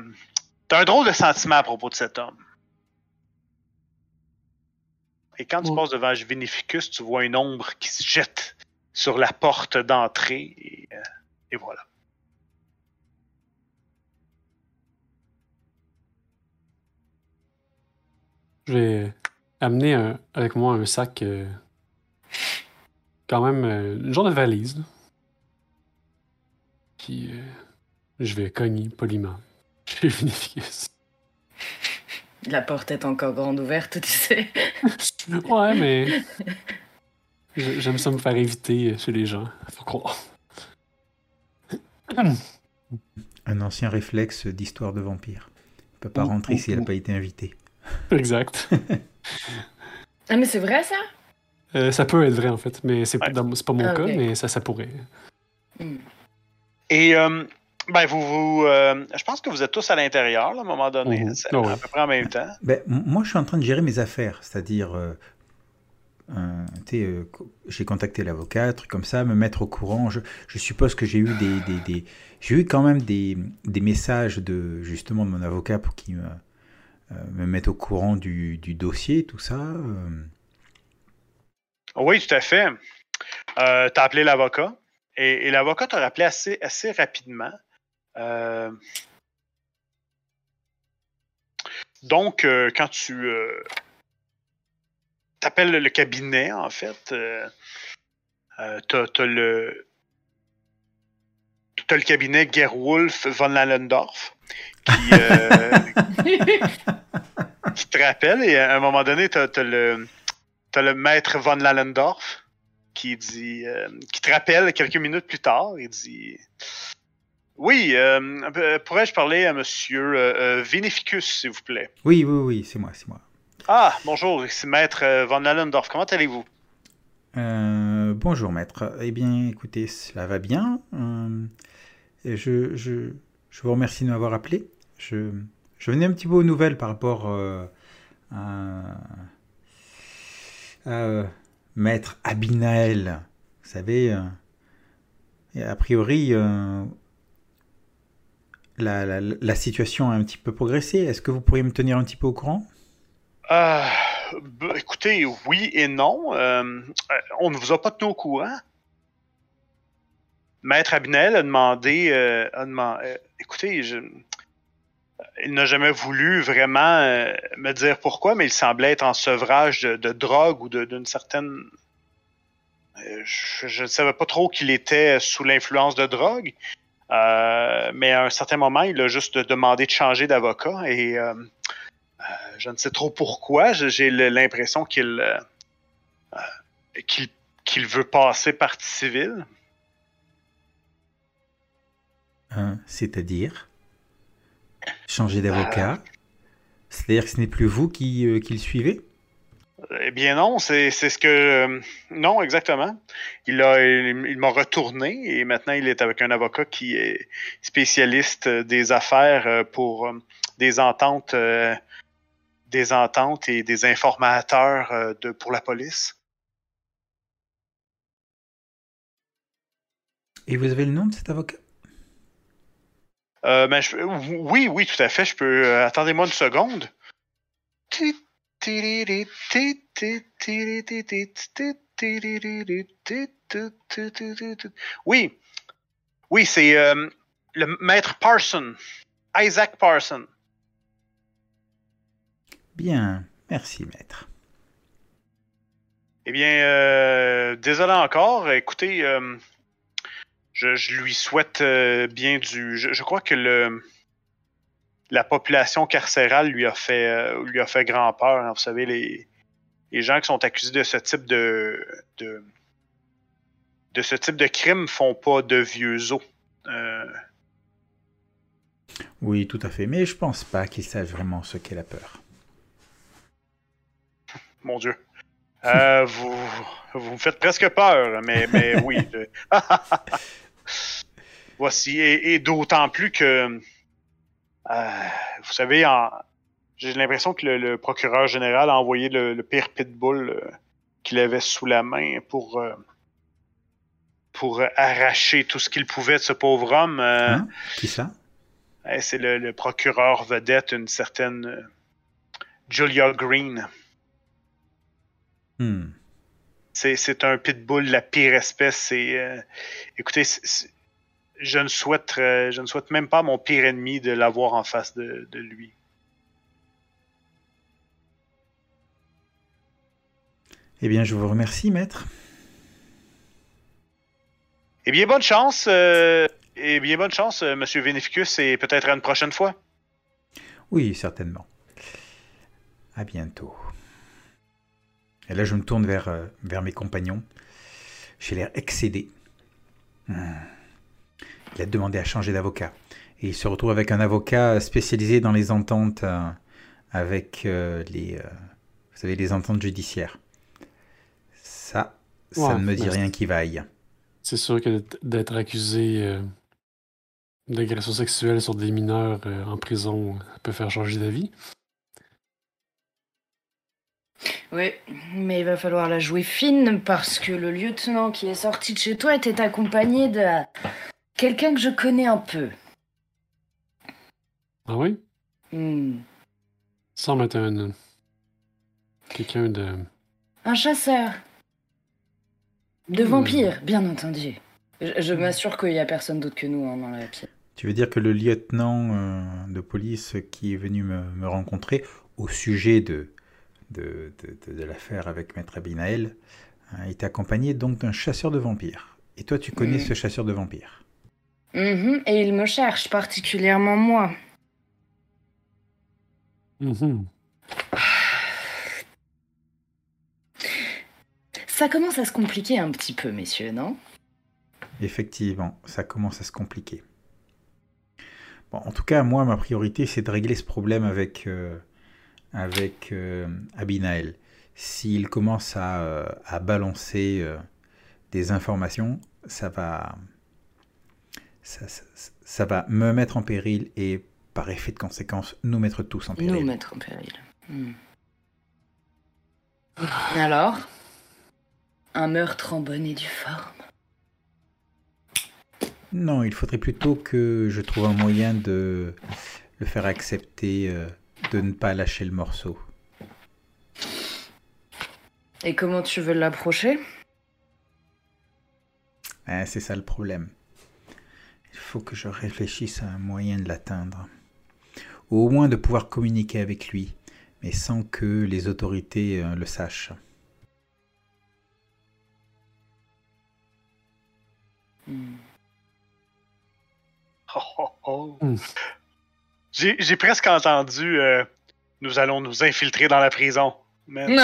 A: t'as un drôle de sentiment à propos de cet homme. Et quand tu passes devant Vinificus, tu vois une ombre qui se jette sur la porte d'entrée. Et, euh, et voilà.
B: Je vais amener un- avec moi un sac, euh, quand même, euh, une genre de valise. là. Puis je vais cogner poliment chez Vinificus.
D: La porte est encore grande ouverte, tu sais. <laughs>
B: Ouais, mais j'aime ça me faire éviter chez les gens. Faut croire. <clears throat>
C: Un ancien réflexe d'histoire de vampire. Il peut pas
B: Ouh,
C: rentrer si elle n'a pas été invitée. <laughs>
B: Exact. <laughs>
D: Ah, mais c'est vrai ça?
B: Euh, ça peut être vrai en fait, mais c'est c'est pas mon
D: Ah,
B: cas, mais ça, ça pourrait.
D: Hmm.
A: Et. euh, ben, vous. vous euh, je pense que vous êtes tous à l'intérieur, là, à un moment donné. C'est
B: ouais.
A: À peu près en même temps.
C: Ben, moi, je suis en train de gérer mes affaires, c'est-à-dire, euh, euh, j'ai contacté l'avocat, truc comme ça, me mettre au courant. Je, je suppose que j'ai eu des, des- des- j'ai eu quand même des, des messages de justement de mon avocat pour qu'il me, euh, me mette au courant du, du dossier, tout ça. euh.
A: Oui, tout à fait. Euh, tu as appelé l'avocat et, et l'avocat t'a rappelé assez, assez rapidement. Euh, donc, euh, quand tu appelles le cabinet, en fait, euh, euh, t'as as le. T'as le cabinet Gerwolf von Lallendorf qui, euh, <laughs> qui te rappelle, et à un moment donné, t'as as le, t'as le maître von Lallendorf qui dit, euh, qui te rappelle quelques minutes plus tard, il dit, oui, euh, pourrais-je parler à Monsieur euh, Vinificus, s'il vous plaît?
C: Oui, oui, oui, c'est moi, c'est moi.
A: Ah, bonjour, c'est Maître Von Lallendorf. Comment allez-vous?
C: Euh, bonjour maître. Eh bien, écoutez, cela va bien. Euh, je, je, je, vous remercie de m'avoir appelé. Je, je, venais un petit peu aux nouvelles par rapport euh, à, à, maître Abinael. Vous savez, a priori, la, situation a un petit peu progressé. Est-ce que vous pourriez me tenir un petit peu au courant?
A: Euh, bah, écoutez, oui et non. Euh, on ne vous a pas tenu au courant. Maître Abinel a demandé, euh, écoutez, il n'a jamais voulu vraiment me dire pourquoi, mais il semblait être en sevrage de, drogue ou d'une certaine. Je, ne savais pas trop qu'il était sous l'influence de drogue, mais à un certain moment, il a juste demandé de changer d'avocat et euh, je ne sais trop pourquoi. J'ai l'impression qu'il euh, euh, qu'il qu'il veut passer partie civile.
C: Hein, C'est-à-dire? Changer d'avocat? C'est-à-dire que ce n'est plus vous qui, euh, qui, le suivez?
A: Eh bien non, c'est ce que... non, exactement. Il m'a il, il retourné et maintenant il est avec un avocat qui est spécialiste des affaires pour des ententes des ententes et des informateurs euh, de, pour la police.
C: Et vous avez le nom de cet avocat?
A: Euh, ben, je, Oui, oui, tout à fait. Je peux. Euh, Attendez-moi une seconde. Oui. Oui, c'est le maître Parson. Isaac Parson.
C: Bien, merci maître.
A: Eh bien, désolé encore. Écoutez, je, lui souhaite bien du. Je, crois que le la population carcérale lui a fait euh, lui a fait grand peur. Hein. Vous savez, les, les gens qui sont accusés de ce type de, de de ce type de crime font pas de vieux os. Euh.
C: Oui, tout à fait. Mais je pense pas qu'ils sachent vraiment ce qu'est la peur. <laughs>
A: Mon Dieu. Euh, <laughs> vous, vous me faites presque peur, mais, mais oui. <laughs> Voici. Et, et d'autant plus que, vous savez, j'ai l'impression que le, le, procureur général a envoyé le, le pire pitbull euh, qu'il avait sous la main pour, euh, pour arracher tout ce qu'il pouvait de ce pauvre homme.
C: Hein? Qui ça?
A: C'est le, le, procureur vedette, une certaine euh, Julia Green.
C: Hmm.
A: C'est un pitbull de la pire espèce. Euh, écoutez, c est, c est, je, ne souhaite, euh, je ne souhaite même pas à mon pire ennemi de l'avoir en face de, de, lui.
C: Eh bien, je vous remercie, maître.
A: Eh bien, bonne chance. Euh, eh bien, bonne chance, euh, Monsieur Vénificus, et peut-être à une prochaine fois.
C: Oui, certainement. À bientôt. Et là, je me tourne vers, vers mes compagnons. J'ai l'air excédé. Hmm. Il a demandé à changer d'avocat. Et il se retrouve avec un avocat spécialisé dans les ententes euh, avec euh, les, vous savez, les ententes judiciaires. Ça, ça ouais, ne me dit rien qui vaille.
B: C'est sûr que d'être accusé euh, d'agression sexuelle sur des mineurs euh, en prison peut faire changer d'avis.
D: Oui, mais il va falloir la jouer fine parce que le lieutenant qui est sorti de chez toi était accompagné de quelqu'un que je connais un peu.
B: Ah oui?
D: Hmm.
B: Ça semble être un. quelqu'un de.
D: Un chasseur. De vampires, mmh. bien entendu. Je, je m'assure qu'il n'y a personne d'autre que nous hein, dans la pièce.
C: Tu veux dire que le lieutenant euh, de police qui est venu me, me rencontrer au sujet de, de, de, de l'affaire avec Maître Abinael hein, est accompagné donc d'un chasseur de vampires. Et toi, tu connais mmh. ce chasseur de vampires
D: Mhm, Et il me cherche, particulièrement moi.
B: Mhm.
D: Ça commence à se compliquer un petit peu, messieurs, non?
C: Effectivement, ça commence à se compliquer. Bon, en tout cas, moi, ma priorité, c'est de régler ce problème avec, euh, avec euh, Abinael. S'il commence à, euh, à balancer euh, des informations, ça va, ça, ça- ça va me mettre en péril et, par effet de conséquence, nous mettre tous en
D: Nous
C: péril.
D: mettre en péril. Hmm. Alors Un meurtre en bonne et due forme.
C: Non, il faudrait plutôt que je trouve un moyen de le faire accepter euh, de ne pas lâcher le morceau.
D: Et comment tu veux l'approcher?
C: Ah, c'est ça le problème. Il faut que je réfléchisse à un moyen de l'atteindre. Ou au moins de pouvoir communiquer avec lui, mais sans que les autorités euh, le sachent.
D: Hmm.
A: Oh, oh, oh.
B: Hmm.
A: J'ai presque entendu euh, Nous allons nous infiltrer dans la prison. Mais <laughs>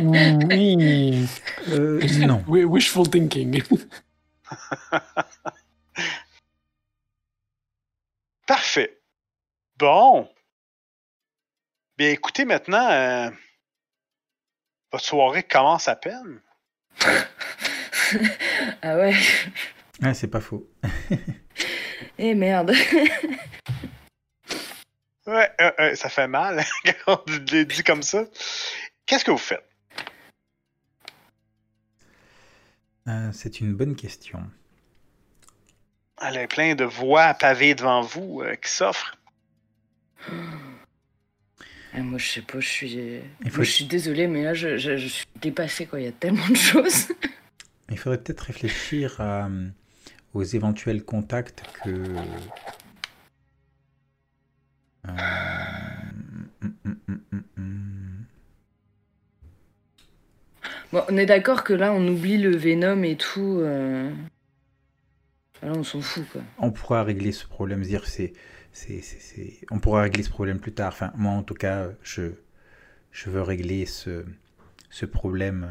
B: oui.
C: Euh, non.
B: Wi- Wishful thinking. <laughs>
A: Parfait. Bon. Bien, écoutez, maintenant, euh, votre soirée commence à peine. <laughs>
D: ah ouais
C: Ah, c'est pas faux. <laughs>
D: Eh merde <laughs>
A: Ouais, euh, euh, ça fait mal quand on le dit comme ça. Qu'est-ce que vous faites?
C: Euh, c'est une bonne question.
A: Y a plein de voies pavées devant vous euh, qui s'offrent.
D: Ah, Moi je sais pas, je suis... Moi,
C: faut-
D: je suis désolée, mais là je, je- je suis dépassée quoi, il y a tellement de choses.
C: Il faudrait peut-être réfléchir à, euh, aux éventuels contacts que. Euh.
D: Bon, on est d'accord que là on oublie le Venom et tout. euh. Là on s'en fout quoi.
C: On pourra régler ce problème, dire c'est, c'est, c'est, c'est- on pourra régler ce problème plus tard. Enfin, moi en tout cas, je, je veux régler ce, ce problème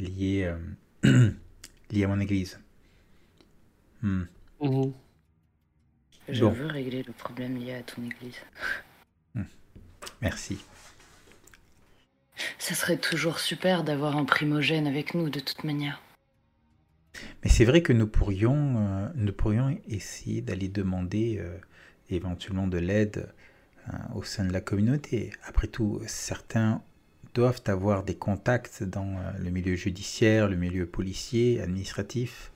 C: euh, lié, euh, <clears throat> lié à mon église. Hmm.
B: Mhm.
D: Je
C: Bon.
D: veux régler le problème lié à ton église.
C: Merci.
D: Ça serait toujours super d'avoir un primogène avec nous de toute manière.
C: Mais c'est vrai que nous pourrions, euh, nous pourrions essayer d'aller demander euh, éventuellement de l'aide euh, au sein de la communauté. Après tout, certains doivent avoir des contacts dans le milieu judiciaire, le milieu policier, administratif.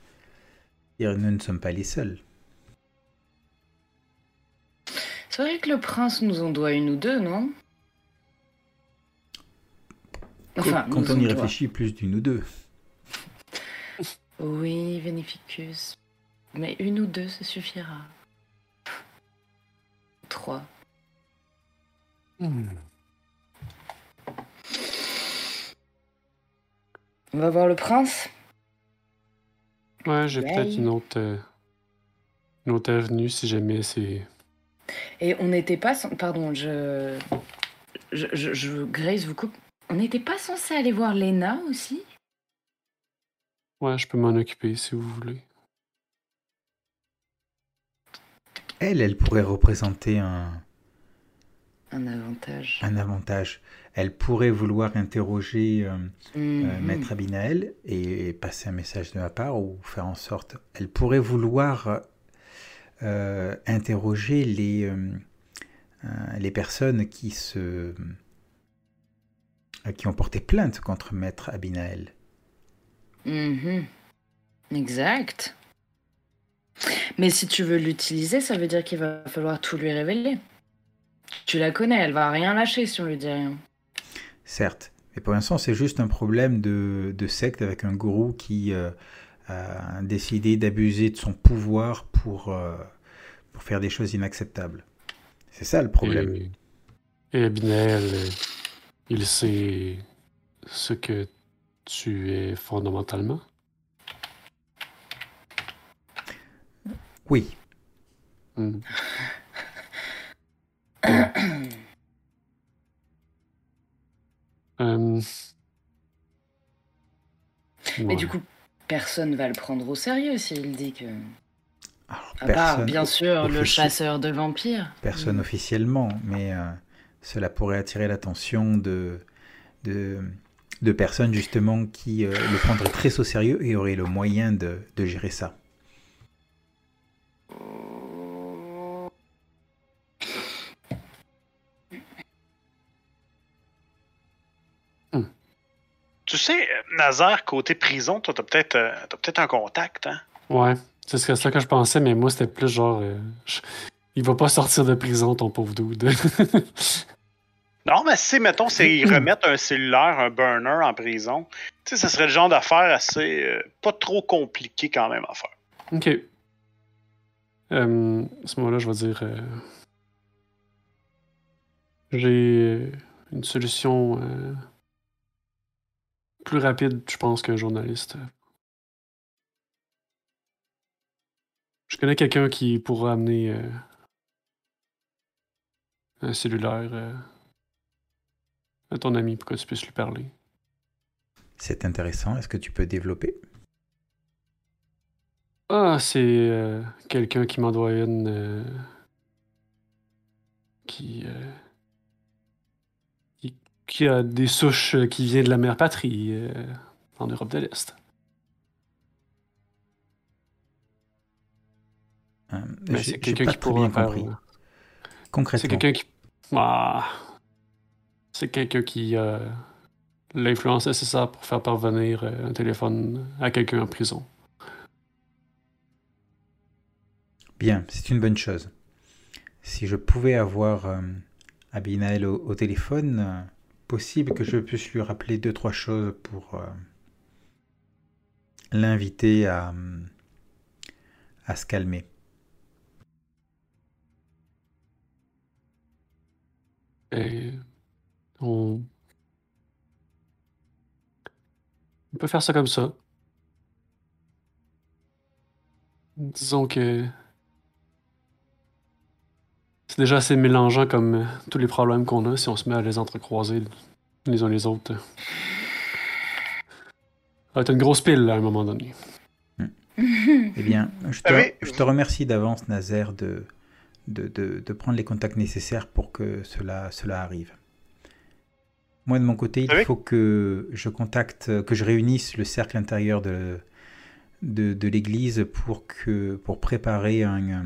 C: Et nous ne sommes pas les seuls.
D: C'est vrai que le prince nous en doit une ou deux, non? Enfin,
C: Quand on y réfléchit, plus d'une ou deux.
D: Oui, Vénificus. Mais une ou deux, ça suffira. Trois. On va voir le prince
B: Ouais, j'ai peut-être une autre, euh, une autre avenue si jamais c'est.
D: Et on n'était pas... cen- Pardon, je... Je, je, je- Grace vous coupe. On n'était pas censé aller voir Lena aussi?
B: Ouais, je peux m'en occuper si vous voulez.
C: Elle, elle pourrait représenter un,
D: Un avantage.
C: un avantage. Elle pourrait vouloir interroger euh, euh,
D: Mhm.
C: Maître Abinael et passer un message de ma part ou faire en sorte. Elle pourrait vouloir euh, interroger les, euh, euh, les personnes qui se euh, qui ont porté plainte contre Maître Abinael.
D: Mhm. Exact. Mais si tu veux l'utiliser, ça veut dire qu'il va falloir tout lui révéler. Tu la connais, elle va rien lâcher si on lui dit rien.
C: Certes, mais pour l'instant c'est juste un problème de, de secte avec un gourou qui euh, a décidé d'abuser de son pouvoir pour, euh, pour faire des choses inacceptables. C'est ça le problème.
B: Et, et Abinel, euh, il sait ce que tu es fondamentalement?
C: Oui.
B: Hmm. <coughs> Euh,
D: Mais
B: ouais.
D: du coup, personne va le prendre au sérieux s'il dit que.
C: Alors,
D: À part,
C: personne-
D: bien sûr, le chasseur de vampires.
C: Personne
D: Mm.
C: officiellement, mais euh, cela pourrait attirer l'attention de, de, de personnes justement qui euh, le prendraient très au sérieux et auraient le moyen de, de gérer ça.
A: Tu sais, Nazar, côté prison, toi, t'as peut-être euh, t'as peut-être un contact, hein?
B: Ouais, c'est ce que- ça que je pensais, mais moi, c'était plus genre. euh, je- Il va pas sortir de prison, ton pauvre dude. <laughs>
A: Non, mais si, mettons, c'est ils remettent un cellulaire, un burner en prison, tu sais, ça serait le genre d'affaire assez. euh, pas trop compliqué quand même à faire.
B: ok. Euh, à ce moment-là, je vais dire. euh, J'ai une solution plus rapide, je pense, qu'un journaliste. Je connais quelqu'un qui pourra amener un cellulaire à ton ami pour que tu puisses lui parler.
C: C'est intéressant. Est-ce que tu peux développer?
B: Ah, c'est euh, quelqu'un qui m'en doit une. euh, qui, euh, qui. qui a des souches qui viennent de la mère patrie en Europe de l'Est. Mais
C: j'ai-
B: c'est quelqu'un qui
C: très
B: pourra
C: bien
B: faire,
C: Concrètement.
B: C'est quelqu'un qui. Ah. C'est quelqu'un qui a l'influence nécessaire pour faire parvenir euh, un téléphone à quelqu'un en prison.
C: Bien, c'est une bonne chose. Si je pouvais avoir euh, Abinael au, au téléphone, euh, possible que je puisse lui rappeler deux, trois choses pour euh, l'inviter à, euh, à se calmer.
B: Et on... on peut faire ça comme ça. Disons que c'est déjà assez mélangeant comme euh, tous les problèmes qu'on a si on se met à les entrecroiser les uns les autres. Ça va être une grosse pile là, à un moment donné.
C: Eh bien, je te,
A: Ah oui.
C: je te remercie d'avance, Nazaire, de, de, de- de prendre les contacts nécessaires pour que cela, cela arrive. Moi, de mon côté, il
A: Ah oui.
C: faut que je contacte, que je réunisse le cercle intérieur de, de, de l'Église pour, que, pour préparer un, euh,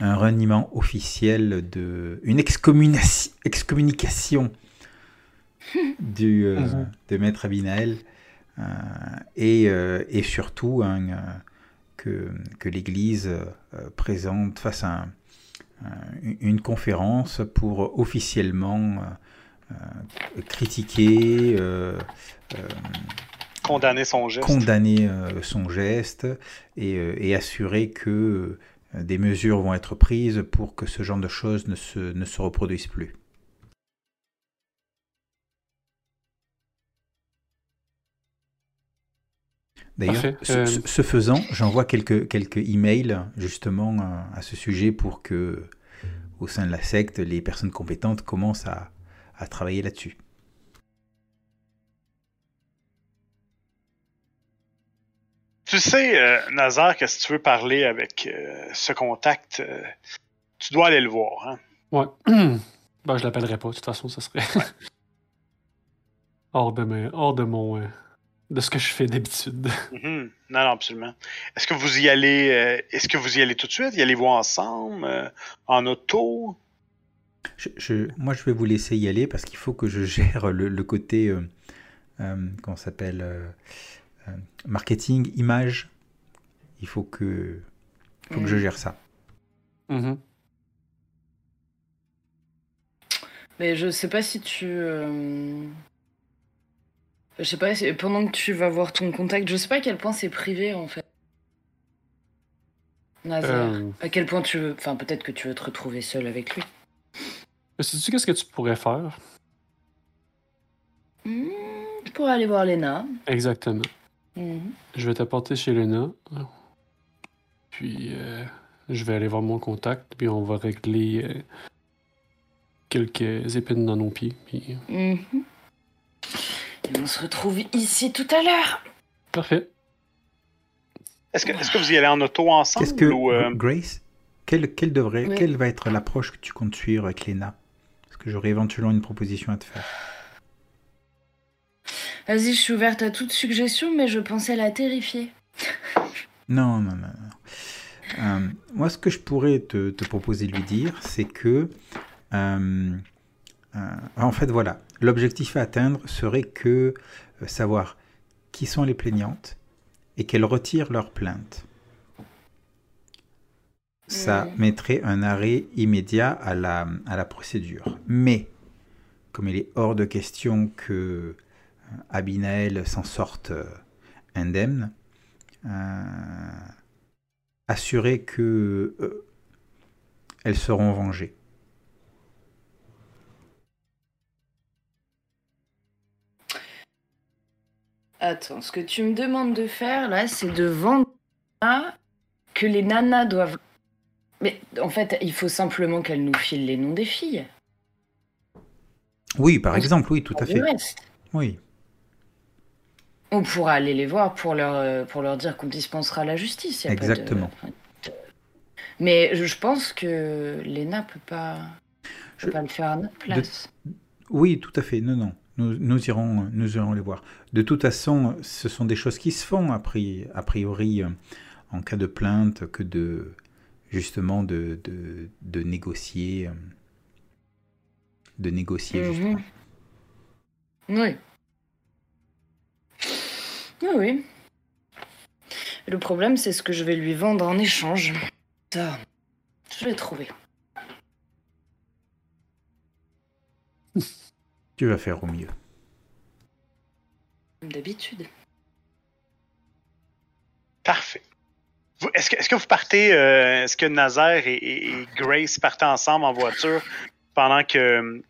C: un reniement officiel de une excommunication, <laughs> du, euh,
B: Mhm.
C: de Maître Abinael euh, et, euh, et surtout que, que l'Église présente, fasse un- un- une conférence pour officiellement critiquer, euh, euh,
A: Condamner son geste.
C: condamner euh, son geste et, euh, et assurer que euh, des mesures vont être prises pour que ce genre de choses ne se, ne se reproduisent plus. D'ailleurs, ce,
B: Euh,
C: ce- ce faisant, j'envoie quelques, quelques emails justement euh, à ce sujet pour que, au sein de la secte, les personnes compétentes commencent à, à travailler là-dessus.
A: Tu sais, euh, Nazar, que si tu veux parler avec euh, ce contact, euh, tu dois aller le voir. Hein?
B: Ouais. <clears throat> ben, je l'appellerai pas, de toute façon, ça serait <laughs> hors de, mes- hors de mon. euh, de ce que je fais d'habitude. <laughs>
A: Mhm. Non, non, absolument. Est-ce que vous y allez euh, est-ce que vous y allez tout de suite? Y allez-vous ensemble? euh, en auto?
C: Je, je- moi, je vais vous laisser y aller parce qu'il faut que je <laughs> gère le, le côté, euh, euh, comment ça s'appelle, euh, euh, marketing, image. Il faut que, faut que je
D: Mm.
C: gère ça.
B: Mhm.
D: Mais je sais pas si tu. euh, Je sais pas, si- pendant que tu vas voir ton contact, je sais pas à quel point c'est privé en fait. Nazar.
B: Euh,
D: À quel point tu veux. Enfin, peut-être que tu veux te retrouver seul avec lui.
B: Sais-tu qu'est-ce que tu pourrais faire?
D: Hmm, je pourrais aller voir Lena.
B: Exactement.
D: Mhm.
B: Je vais t'apporter chez Lena. Puis euh, je vais aller voir mon contact, puis on va régler euh, quelques épines dans nos pieds. Puis...
D: Mhm. Et on se retrouve ici tout à l'heure.
B: Parfait.
A: Est-ce que, est-ce que vous y allez en auto ensemble
C: Qu'est-ce que
A: ou, euh,
C: Grace quelle, quelle devrait,
D: Oui.
C: quelle va être l'approche que tu comptes suivre avec Lena? Que j'aurais éventuellement une proposition à te faire.
D: Vas-y, je suis ouverte à toute suggestion, mais je pensais la terrifier. <laughs>
C: Non, non, non. non. Euh, moi, ce que je pourrais te, te proposer de lui dire, c'est que, euh, euh, en fait, voilà, l'objectif à atteindre serait que savoir qui sont les plaignantes et qu'elles retirent leurs plaintes. Ça mettrait un arrêt immédiat à la, à la procédure. Mais, comme il est hors de question que euh, Abinael s'en sorte euh, indemne, euh, assurer que euh, elles seront vengées.
D: Attends, ce que tu me demandes de faire là, c'est de vendre que les nanas doivent. Mais en fait, il faut simplement qu'elles nous filent les noms des filles.
C: Oui, par exemple, oui, tout à fait.
D: reste.
C: Oui,
D: On pourra aller les voir pour leur, euh, pour leur dire qu'on dispensera la justice. y a pas de-
C: Exactement.
D: Mais je pense que Léna peut pas, peut
C: Je-
D: pas le faire à notre place.
C: oui, tout à fait. Non, non. Nous, nous irons, nous irons les voir. De toute façon, ce sont des choses qui se font a priori euh, en cas de plainte que de justement de, de, de négocier, euh, de négocier.
D: Mhm.
C: justement.
D: Oui. Oui, oui. Le problème, c'est ce que je vais lui vendre en échange. Ça, je vais trouver. <laughs>
C: Tu vas faire au mieux.
D: Comme d'habitude.
A: Parfait. Est-ce que, est-ce que vous partez, euh, est-ce que Nazaire et, et- et Grace partent ensemble en voiture pendant que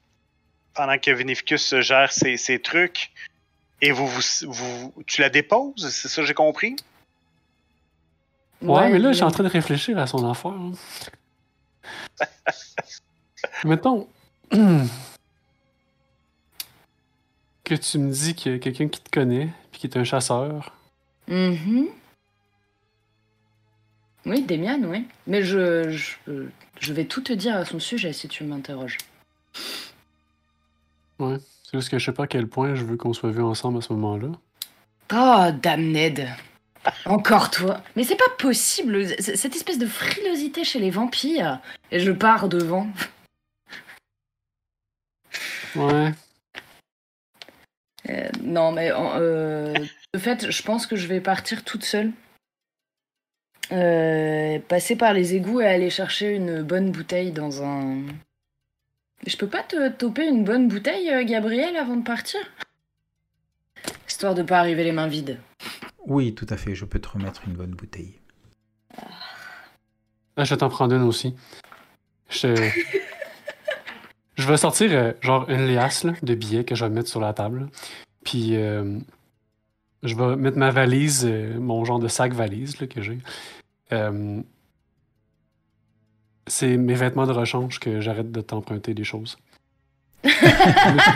A: pendant que Vinificus gère ses, ses trucs et vous, vous, vous- tu la déposes, c'est ça que j'ai compris?
B: Ouais, mais là, je suis en train de réfléchir à son affaire. hein. <laughs> Mettons <clears throat> que tu me dis qu'il y a quelqu'un qui te connaît, puis qui est un chasseur.
D: Mhm. Oui, Demian, oui. Mais je, je, je vais tout te dire à son sujet si tu m'interroges.
B: Ouais. C'est juste que je sais pas à quel point je veux qu'on soit vus ensemble à ce moment-là.
D: Oh, damned Encore toi Mais c'est pas possible Cette espèce de frilosité chez les vampires Et je pars devant.
B: Ouais.
D: Euh, non, mais en- euh, de fait, je pense que je vais partir toute seule. Euh, passer par les égouts et aller chercher une bonne bouteille dans un. Je peux pas te toper une bonne bouteille, euh, Gabriel, avant de partir? Histoire de pas arriver les mains vides.
C: Oui, tout à fait. Je peux te remettre une bonne bouteille.
B: Ah, je vais t'en prendre une aussi. Je... <laughs> je vais sortir euh, genre une liasse là, de billets que je vais mettre sur la table. Puis euh, je vais mettre ma valise, euh, mon genre de sac valise là, que j'ai. Euh, c'est mes vêtements de rechange que j'arrête de t'emprunter des choses. je, me suis,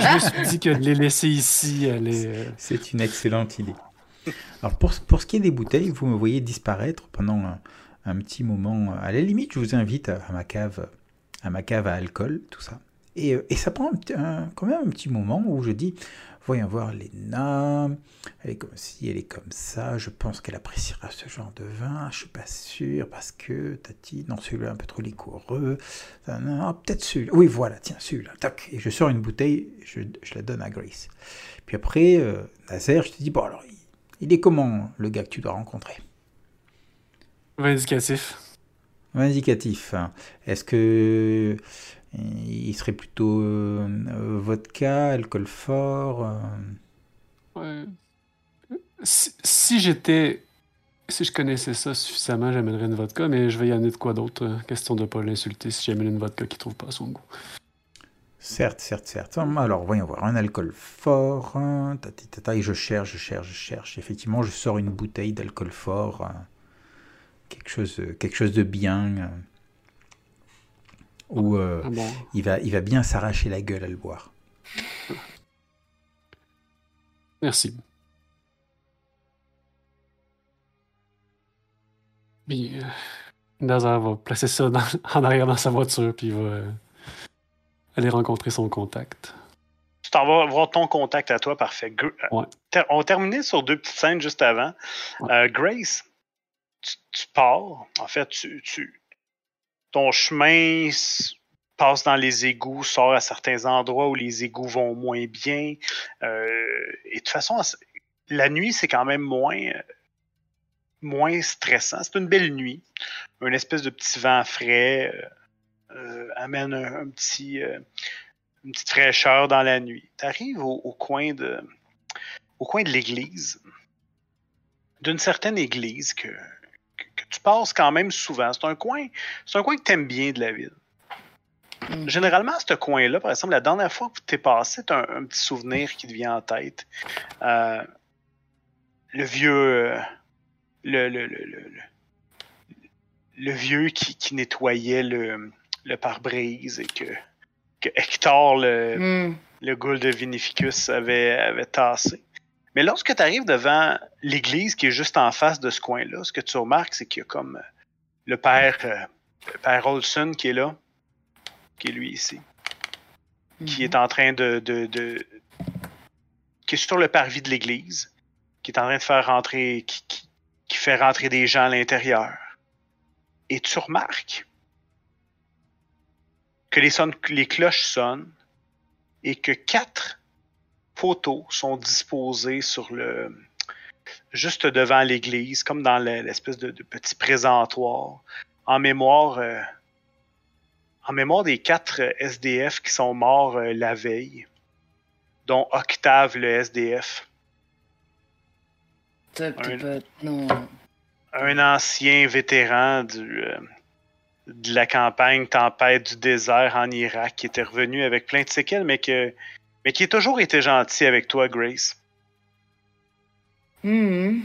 B: je me suis dit que de les laisser ici, aller. euh,
C: C'est une excellente idée. Alors pour, pour ce qui est des bouteilles, vous me voyez disparaître pendant un, un petit moment. À la limite, je vous invite à, à ma cave, à ma cave à alcool, tout ça. Et, et ça prend un petit- un- quand même un petit moment où je dis, voyons voir Léna, elle est comme ci, elle est comme ça, je pense qu'elle appréciera ce genre de vin, je suis pas sûr, parce que, tati, non, celui-là un peu trop liquoreux, Ah, peut-être celui-là, oui, voilà, tiens, celui-là, tac, et je sors une bouteille, je, je la donne à Grace. Puis après, euh, Nazaire, je te dis, bon alors, il, il est comment le gars que tu dois rencontrer?
B: Vindicatif.
C: Indicatif. hein. Est-ce que il serait plutôt euh, vodka, alcool fort euh,
B: Ouais. Si, si j'étais. Si je connaissais ça suffisamment, j'amènerais une vodka, mais je vais y amener de quoi d'autre. euh, Question de pas l'insulter si j'amène une vodka qui trouve pas son goût.
C: Certes, certes, certes. Alors, voyons voir. Un alcool fort. hein, tati, tata, et je cherche, je cherche, je cherche. Effectivement, je sors une bouteille d'alcool fort. quelque chose, quelque chose de bien. euh, où euh,
B: Ah bon.
C: il, va, il va bien s'arracher la gueule à le boire.
B: Merci. Puis, euh, Nazar va placer ça dans- <laughs> en arrière dans sa voiture, puis il va euh, aller rencontrer son contact.
A: Tu t'en vas voir ton contact à toi, parfait. Gr- euh,
B: Ouais.
A: ter- On terminait sur deux petites scènes juste avant.
B: Ouais.
A: Euh, Grace, tu, tu pars. En fait, tu, tu- ton chemin passe dans les égouts, sort à certains endroits où les égouts vont moins bien. Euh, et de toute façon, la nuit, c'est quand même moins, euh, moins stressant. C'est une belle nuit. Un espèce de petit vent frais euh, amène un, petit. une petite fraîcheur dans la nuit. Tu arrives au, au coin de au coin de l'église, d'une certaine église que tu passes quand même souvent. C'est un coin, c'est un coin que tu aimes bien de la ville.
D: Mm.
A: Généralement, ce coin-là, par exemple, la dernière fois que tu es passé, tu un, un petit souvenir qui te vient en tête. Euh, le vieux. euh, le, le, le, le, vieux qui, qui nettoyait le, le pare-brise et que, que Hector, le,
D: Hmm.
A: le ghoul de Vinificus avait, avait tassé. Mais lorsque tu arrives devant l'église qui est juste en face de ce coin-là, ce que tu remarques, c'est qu'il y a comme euh, le père, euh, le père Olson qui est là, qui est lui ici, qui est en train de, de, de- qui est sur le parvis de l'église, qui est en train de faire rentrer, qui, qui, qui fait rentrer des gens à l'intérieur. Et tu remarques que les, les cloches sonnent et que quatre photos sont disposées sur le juste devant l'église, comme dans le- l'espèce de, de petit présentoir, en mémoire euh, en mémoire des quatre euh, SDF qui sont morts euh, la veille, dont Octave le SDF, Un-
D: Non.
A: ancien vétéran du, euh, de la campagne Tempête du désert en Irak, qui était revenu avec plein de séquelles, mais, que, mais qui a toujours été gentil avec toi, Grace.
D: Hmm.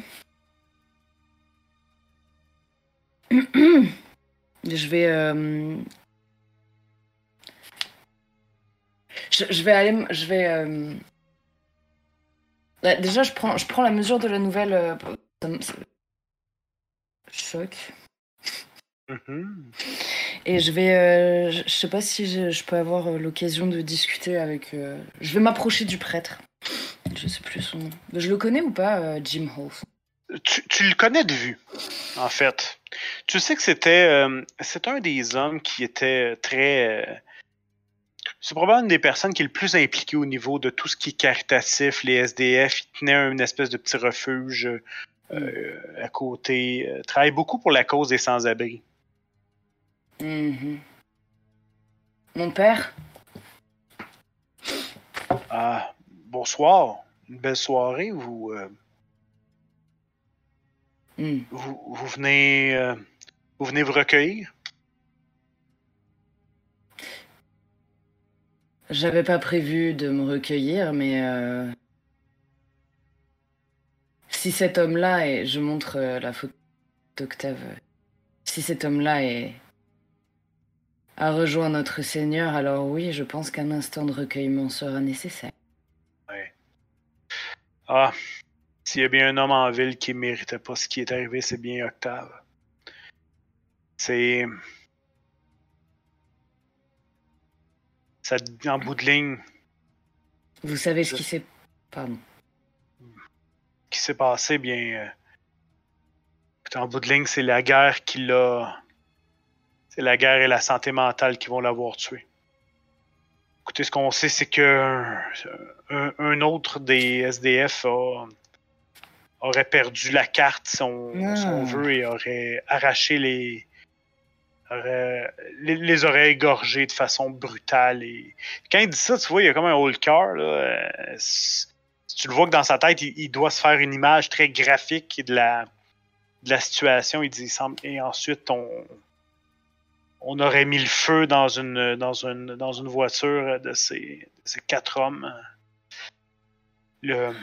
D: <clears throat> Je vais. euh, Je, vais aller. Je vais. euh, Déjà, je prends, je prends la mesure de la nouvelle. euh, Choc.
A: Mhm.
D: Et je vais. euh, je, sais pas si je, je peux avoir euh, l'occasion de discuter avec. euh, Je vais m'approcher du prêtre. Je sais plus son nom. Je le connais ou pas, euh, Jim Hall?
A: Tu, tu le connais de vue, en fait. Tu sais que c'était c'est un des hommes qui était très. c'est probablement une des personnes qui est le plus impliquée au niveau de tout ce qui est caritatif, les SDF. Il tenait une espèce de petit refuge euh, à côté. Euh, travaille beaucoup pour la cause des sans-abri.
D: Mhm. Mon père?
A: Ah, bonsoir. Une belle soirée. Vous, euh,
D: Hmm.
A: vous, vous venez, euh, vous venez vous recueillir?
D: J'avais pas prévu de me recueillir, mais euh, si cet homme-là et je montre la photo d'Octave, si cet homme-là est a rejoint notre Seigneur, alors oui, je pense qu'un instant de recueillement sera nécessaire.
A: Ah, s'il y a bien un homme en ville qui méritait pas ce qui est arrivé, c'est bien Octave. C'est. Ça, en bout de ligne,
D: Vous savez ce qui s'est, pardon.
A: qui s'est passé, bien. euh, en bout de ligne, c'est la guerre qui l'a. C'est la guerre et la santé mentale qui vont l'avoir tué. Écoutez, ce qu'on sait, c'est que un, un autre des SDF a- aurait perdu la carte, si on, si on
D: Ah.
A: veut, et aurait arraché les. aurait- les, les aurait égorgés de façon brutale. Et... Quand il dit ça, tu vois, il y a comme un old car. Là, euh, tu le vois que dans sa tête, il, il doit se faire une image très graphique de la, de la situation. Il dit, il semble- et ensuite, on, on aurait mis le feu dans une, dans une, dans une voiture de ces, de ces quatre hommes. Le,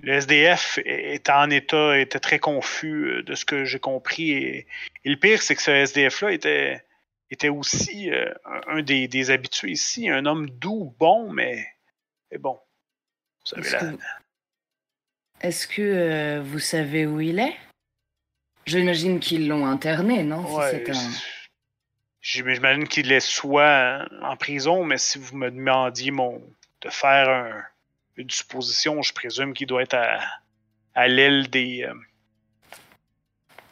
A: le SDF était en état, était très confus euh, de ce que j'ai compris. Et, et le pire, c'est que ce SDF-là était, était aussi euh, un des, des habitués ici, un homme doux, bon, mais, mais bon. Vous savez,
D: Est-ce
A: la-
D: que, est-ce que euh, vous savez où il est? J'imagine qu'ils l'ont interné, non?
A: Ouais, J'imagine qu'il est soit en prison, mais si vous me demandiez mon, de faire un- une supposition, je présume qu'il doit être à, à l'aile des. euh,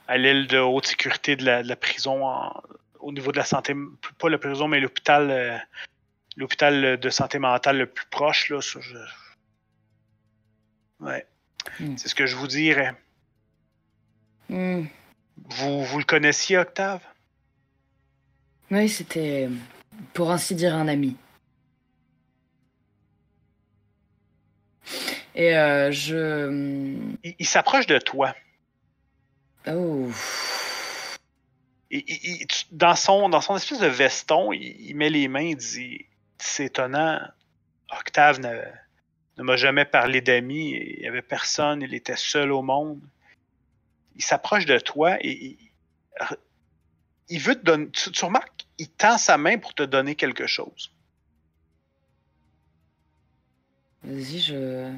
A: à l'aile de haute sécurité de la, de la prison en- au niveau de la santé. Pas la prison, mais l'hôpital. euh, l'hôpital de santé mentale le plus proche, là. ça, je- Ouais.
D: Hmm.
A: C'est ce que je vous dirais.
D: Hmm.
A: Vous, vous le connaissiez, Octave?
D: Oui, c'était, pour ainsi dire, un ami. Et euh, je...
A: Il, il s'approche de toi.
D: Oh.
A: Il- il- dans, son, dans son espèce de veston, il, il met les mains, il dit C'est étonnant, Octave ne, ne m'a jamais parlé d'amis, il n'y avait personne, il était seul au monde. Il s'approche de toi et il, veut te donner. Tu, tu remarques, il tend sa main pour te donner quelque chose.
D: Vas-y, je...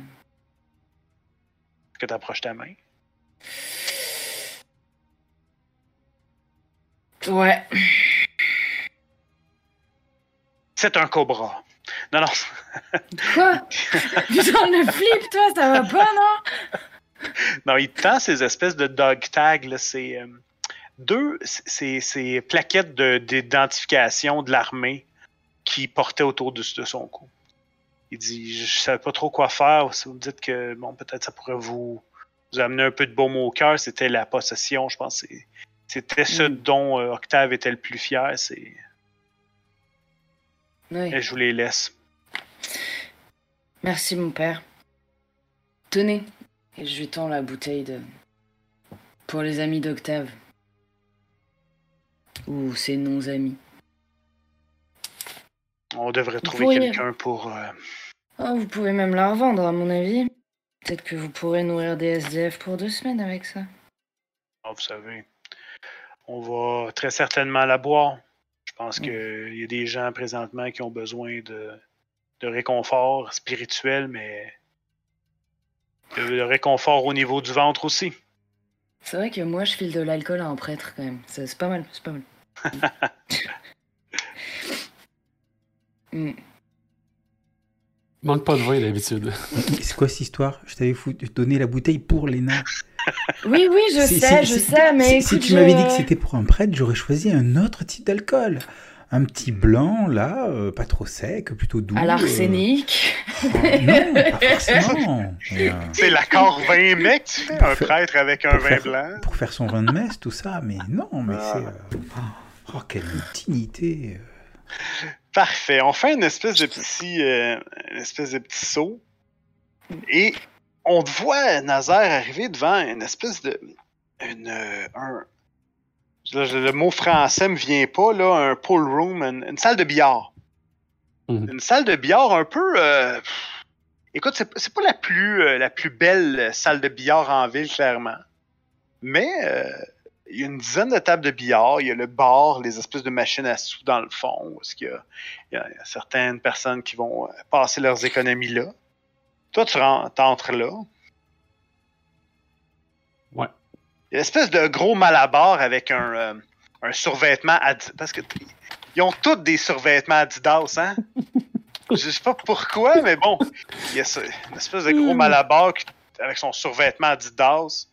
A: Est-ce que tu approches ta main?
D: Ouais.
A: C'est un cobra. Non, non,
D: Quoi? <laughs> Putain, le flip, toi, ça va pas, non?
A: Non, il tend ces espèces de dog tags, là, c'est euh, deux, c'est ces plaquettes de- d'identification de, l'armée qui portait autour de, de son cou. Il dit, je, je savais pas trop quoi faire. Si vous me dites que bon, peut-être ça pourrait vous, vous amener un peu de baume au cœur, c'était la possession, je pense. C'était ce
D: Mm.
A: dont euh, Octave était le plus fier. C'est,
D: Oui.
A: et je vous les laisse.
D: Merci, mon père. Tenez. Et je lui tends la bouteille de... Pour les amis d'Octave. Ou ses non-amis.
A: On devrait trouver
D: pourriez-
A: quelqu'un pour. euh,
D: Oh, vous pouvez même la revendre, à mon avis. Peut-être que vous pourrez nourrir des SDF pour deux semaines avec ça.
A: Ah, vous savez, on va très certainement la boire. Je pense
D: Mm.
A: qu'il y a des gens présentement qui ont besoin de, de réconfort spirituel, mais de, de réconfort au niveau du ventre aussi.
D: C'est vrai que moi, je file de l'alcool à un prêtre, quand même. C'est pas mal, c'est pas mal. Hmm.
B: Manque pas de vin d'habitude.
C: C'est quoi cette histoire? Je t'avais donné la bouteille pour les nains.
D: Oui, oui, je sais, je sais, mais
C: si, tu m'avais dit que c'était pour un prêtre, j'aurais choisi un autre type d'alcool. Un petit blanc, là, euh, pas trop sec, plutôt doux.
D: À
C: euh.
D: l'arsenic.
C: Oh, non, pas forcément. Euh,
A: C'est l'accord vin mec, tu fais un
C: Pour faire-
A: prêtre avec un vin
C: faire-
A: blanc.
C: pour faire son vin de messe, tout ça, mais non, mais
A: Ah.
C: c'est... euh, oh, oh, quelle dignité
A: Parfait. On fait une espèce de petit, euh, une espèce de petit saut. Et on te voit, Nazaire, arriver devant une espèce de. Une, euh, un, le mot français me vient pas, là. Un pool room, une, une salle de billard.
B: Mhm.
A: Une salle de billard un peu. euh, écoute, c'est c'est pas la plus, euh, la plus belle salle de billard en ville, clairement. Mais euh, il y a une dizaine de tables de billard. Il y a le bar, les espèces de machines à sous dans le fond. Est-ce qu'il y a, il y a certaines personnes qui vont euh, passer leurs économies là. Toi, tu rentres entres là.
B: Ouais.
A: Il y a une espèce de gros malabar avec un, euh, un survêtement Adi- Parce que ils ont tous des survêtements Adidas, hein? <laughs> Je sais pas pourquoi, mais bon. Il y a une espèce de gros
B: Mm.
A: malabar qui- avec son survêtement Adidas.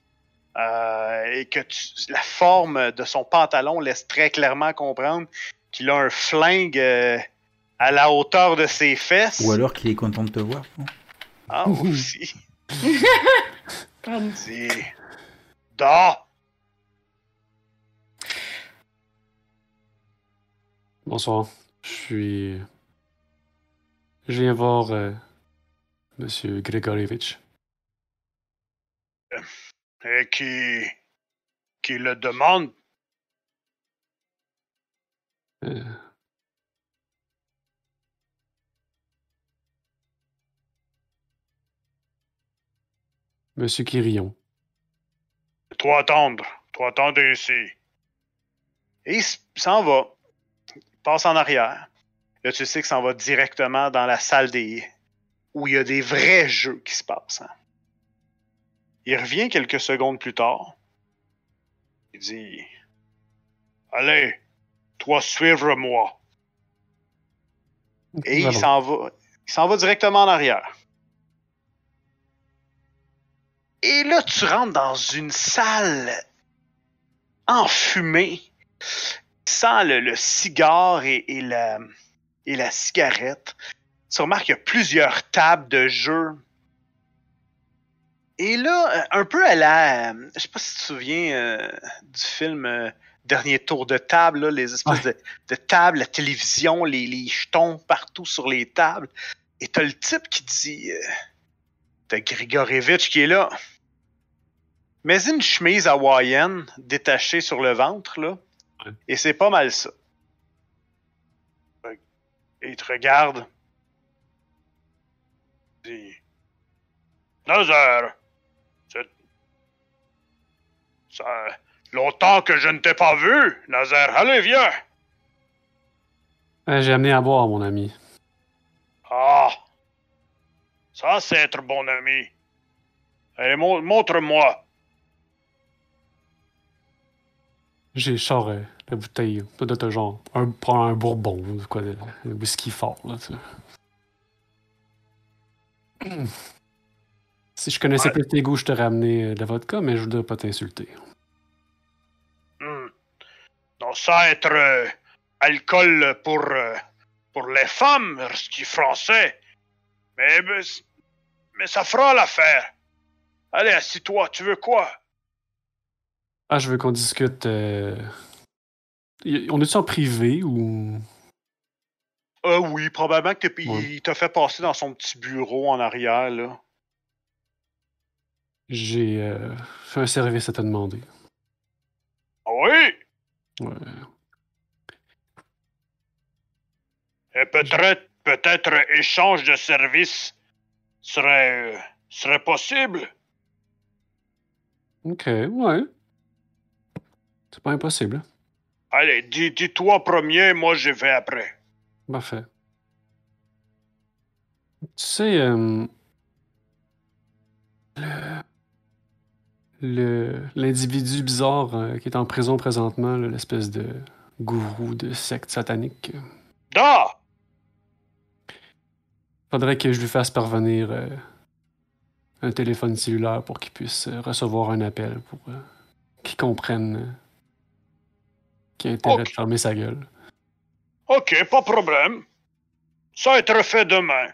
A: Euh, et que tu- la forme de son pantalon laisse très clairement comprendre qu'il a un flingue euh, à la hauteur de ses fesses.
C: Ou alors qu'il est content de te voir.
A: Ah, <laughs> aussi.
D: Pardon.
A: C'est. Dors!
B: Bonsoir. Je suis. Je viens voir euh, Monsieur Grigorievich.
A: Et qui. qui le demande.
B: Euh, Monsieur Quirillon.
A: Toi attendre. Toi attendre ici. Et il s'en va. Il passe en arrière. Là, tu sais que s'en va directement dans la salle des. où il y a des vrais jeux qui se passent. hein. Il revient quelques secondes plus tard. Il dit Allez, toi suivre moi. Et il s'en va. Il s'en va directement en arrière. Et là, tu rentres dans une salle enfumée. Tu sens le, le cigare et, et la, et la cigarette. Tu remarques qu'il y a plusieurs tables de jeu. Et là, euh, un peu à la. euh, Je sais pas si tu te souviens euh, du film euh, Dernier tour de table, là, les espèces de, de tables, la télévision, les, les jetons partout sur les tables. Et t'as le type qui dit. Euh, t'as Grigorevitch qui est là. Mais une chemise hawaïenne détachée sur le ventre, là.
B: Ouais.
A: Et c'est pas mal ça. Et il te regarde. Il dit Nazaire, c'est. Ça. Longtemps que je ne t'ai pas vu, Nazaire. Allez, viens.
B: J'ai amené à boire, mon ami.
A: Ah. Ça, c'est être bon ami. Allez, mon- montre-moi.
B: J'ai euh, la bouteille. Doit être genre un, prends un bourbon ou quoi, de- un whisky fort. Là, tu. <clears throat> Si je connaissais
A: Ouais.
B: plus tes goûts, je t'aurais amené euh, de la vodka, mais je voudrais pas t'insulter.
A: Hmm. Non, ça, être euh, alcool pour, euh, pour les femmes, ce qui est français. Mais, mais, mais ça fera l'affaire. Allez, assis-toi, tu veux quoi?
B: Ah, je veux qu'on discute. euh, On est-tu en privé ou?
A: Euh, oui, probablement que
B: Ouais.
A: il t'a fait passer dans son petit bureau en arrière, là.
B: J'ai euh, fait un service à te demander.
A: Ah oui?
B: Ouais.
A: Et peut-être, peut-être échange de services serait, euh, serait possible?
B: Ok, ouais. C'est pas impossible.
A: Allez, dis, dis-toi premier, moi je vais après.
B: Parfait. Tu sais, euh, le- l'individu bizarre euh, qui est en prison présentement, l'espèce de gourou de secte satanique,
A: Da!
B: faudrait que je lui fasse parvenir euh, un téléphone cellulaire pour qu'il puisse euh, recevoir un appel, pour euh, qu'il comprenne qu'il a intérêt
A: Ok.
B: de fermer sa gueule.
A: Ok, pas problème. Ça va être fait demain.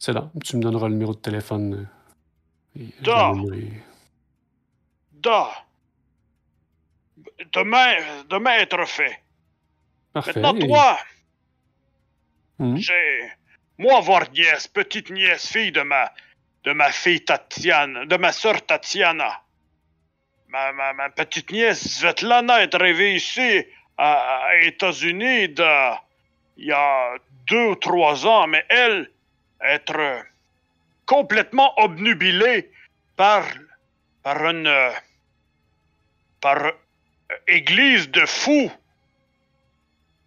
B: C'est là, tu me donneras le numéro de téléphone.
A: Demain, demain être fait.
B: Parfait.
A: Maintenant, toi,
B: Mhm.
A: j'ai. Moi, voir nièce, petite nièce, fille de ma. de ma fille Tatiana, de ma sœur Tatiana. Ma, ma, ma petite nièce Svetlana est arrivée ici, à, à États-Unis, il y a deux ou trois ans, mais elle, être complètement obnubilée par. par une. euh, par euh, église de fous.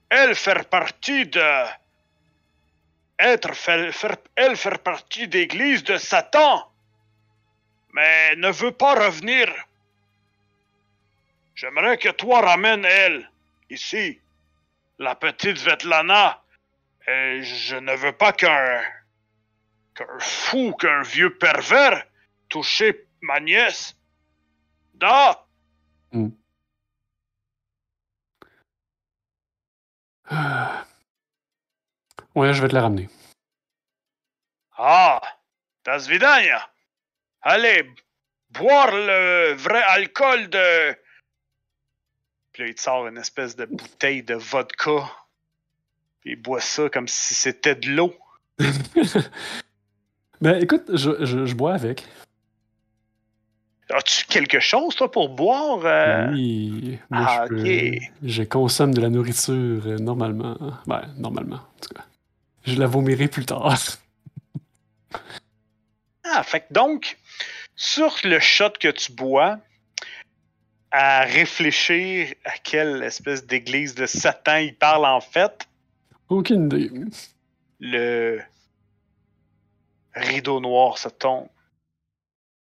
A: Elle faire partie de faire, faire- elle faire partie d'église de Satan, mais ne veut pas revenir. J'aimerais que toi ramènes elle ici, la petite Svetlana. Et je ne veux pas qu'un qu'un fou, qu'un vieux pervers touche ma nièce. Da,
B: Ah. <sighs> Ouais, je vais te la ramener.
A: ah, das vidania. Allez, boire le vrai alcool de. Puis là, il te sort une espèce de bouteille de vodka. Puis il boit ça comme si c'était de l'eau. <laughs>
B: ben écoute, je, je- je bois avec.
A: As-tu quelque chose, toi, pour boire? Euh, ben
B: oui, moi,
A: ah,
B: je, je, consomme de la nourriture euh, normalement. Ben, normalement, en tout cas. Je la vomirai plus tard. <laughs>
A: ah, fait que donc, sur le shot que tu bois, à réfléchir à quelle espèce d'église de Satan il parle en fait.
B: Aucune idée.
A: Le rideau noir se tombe.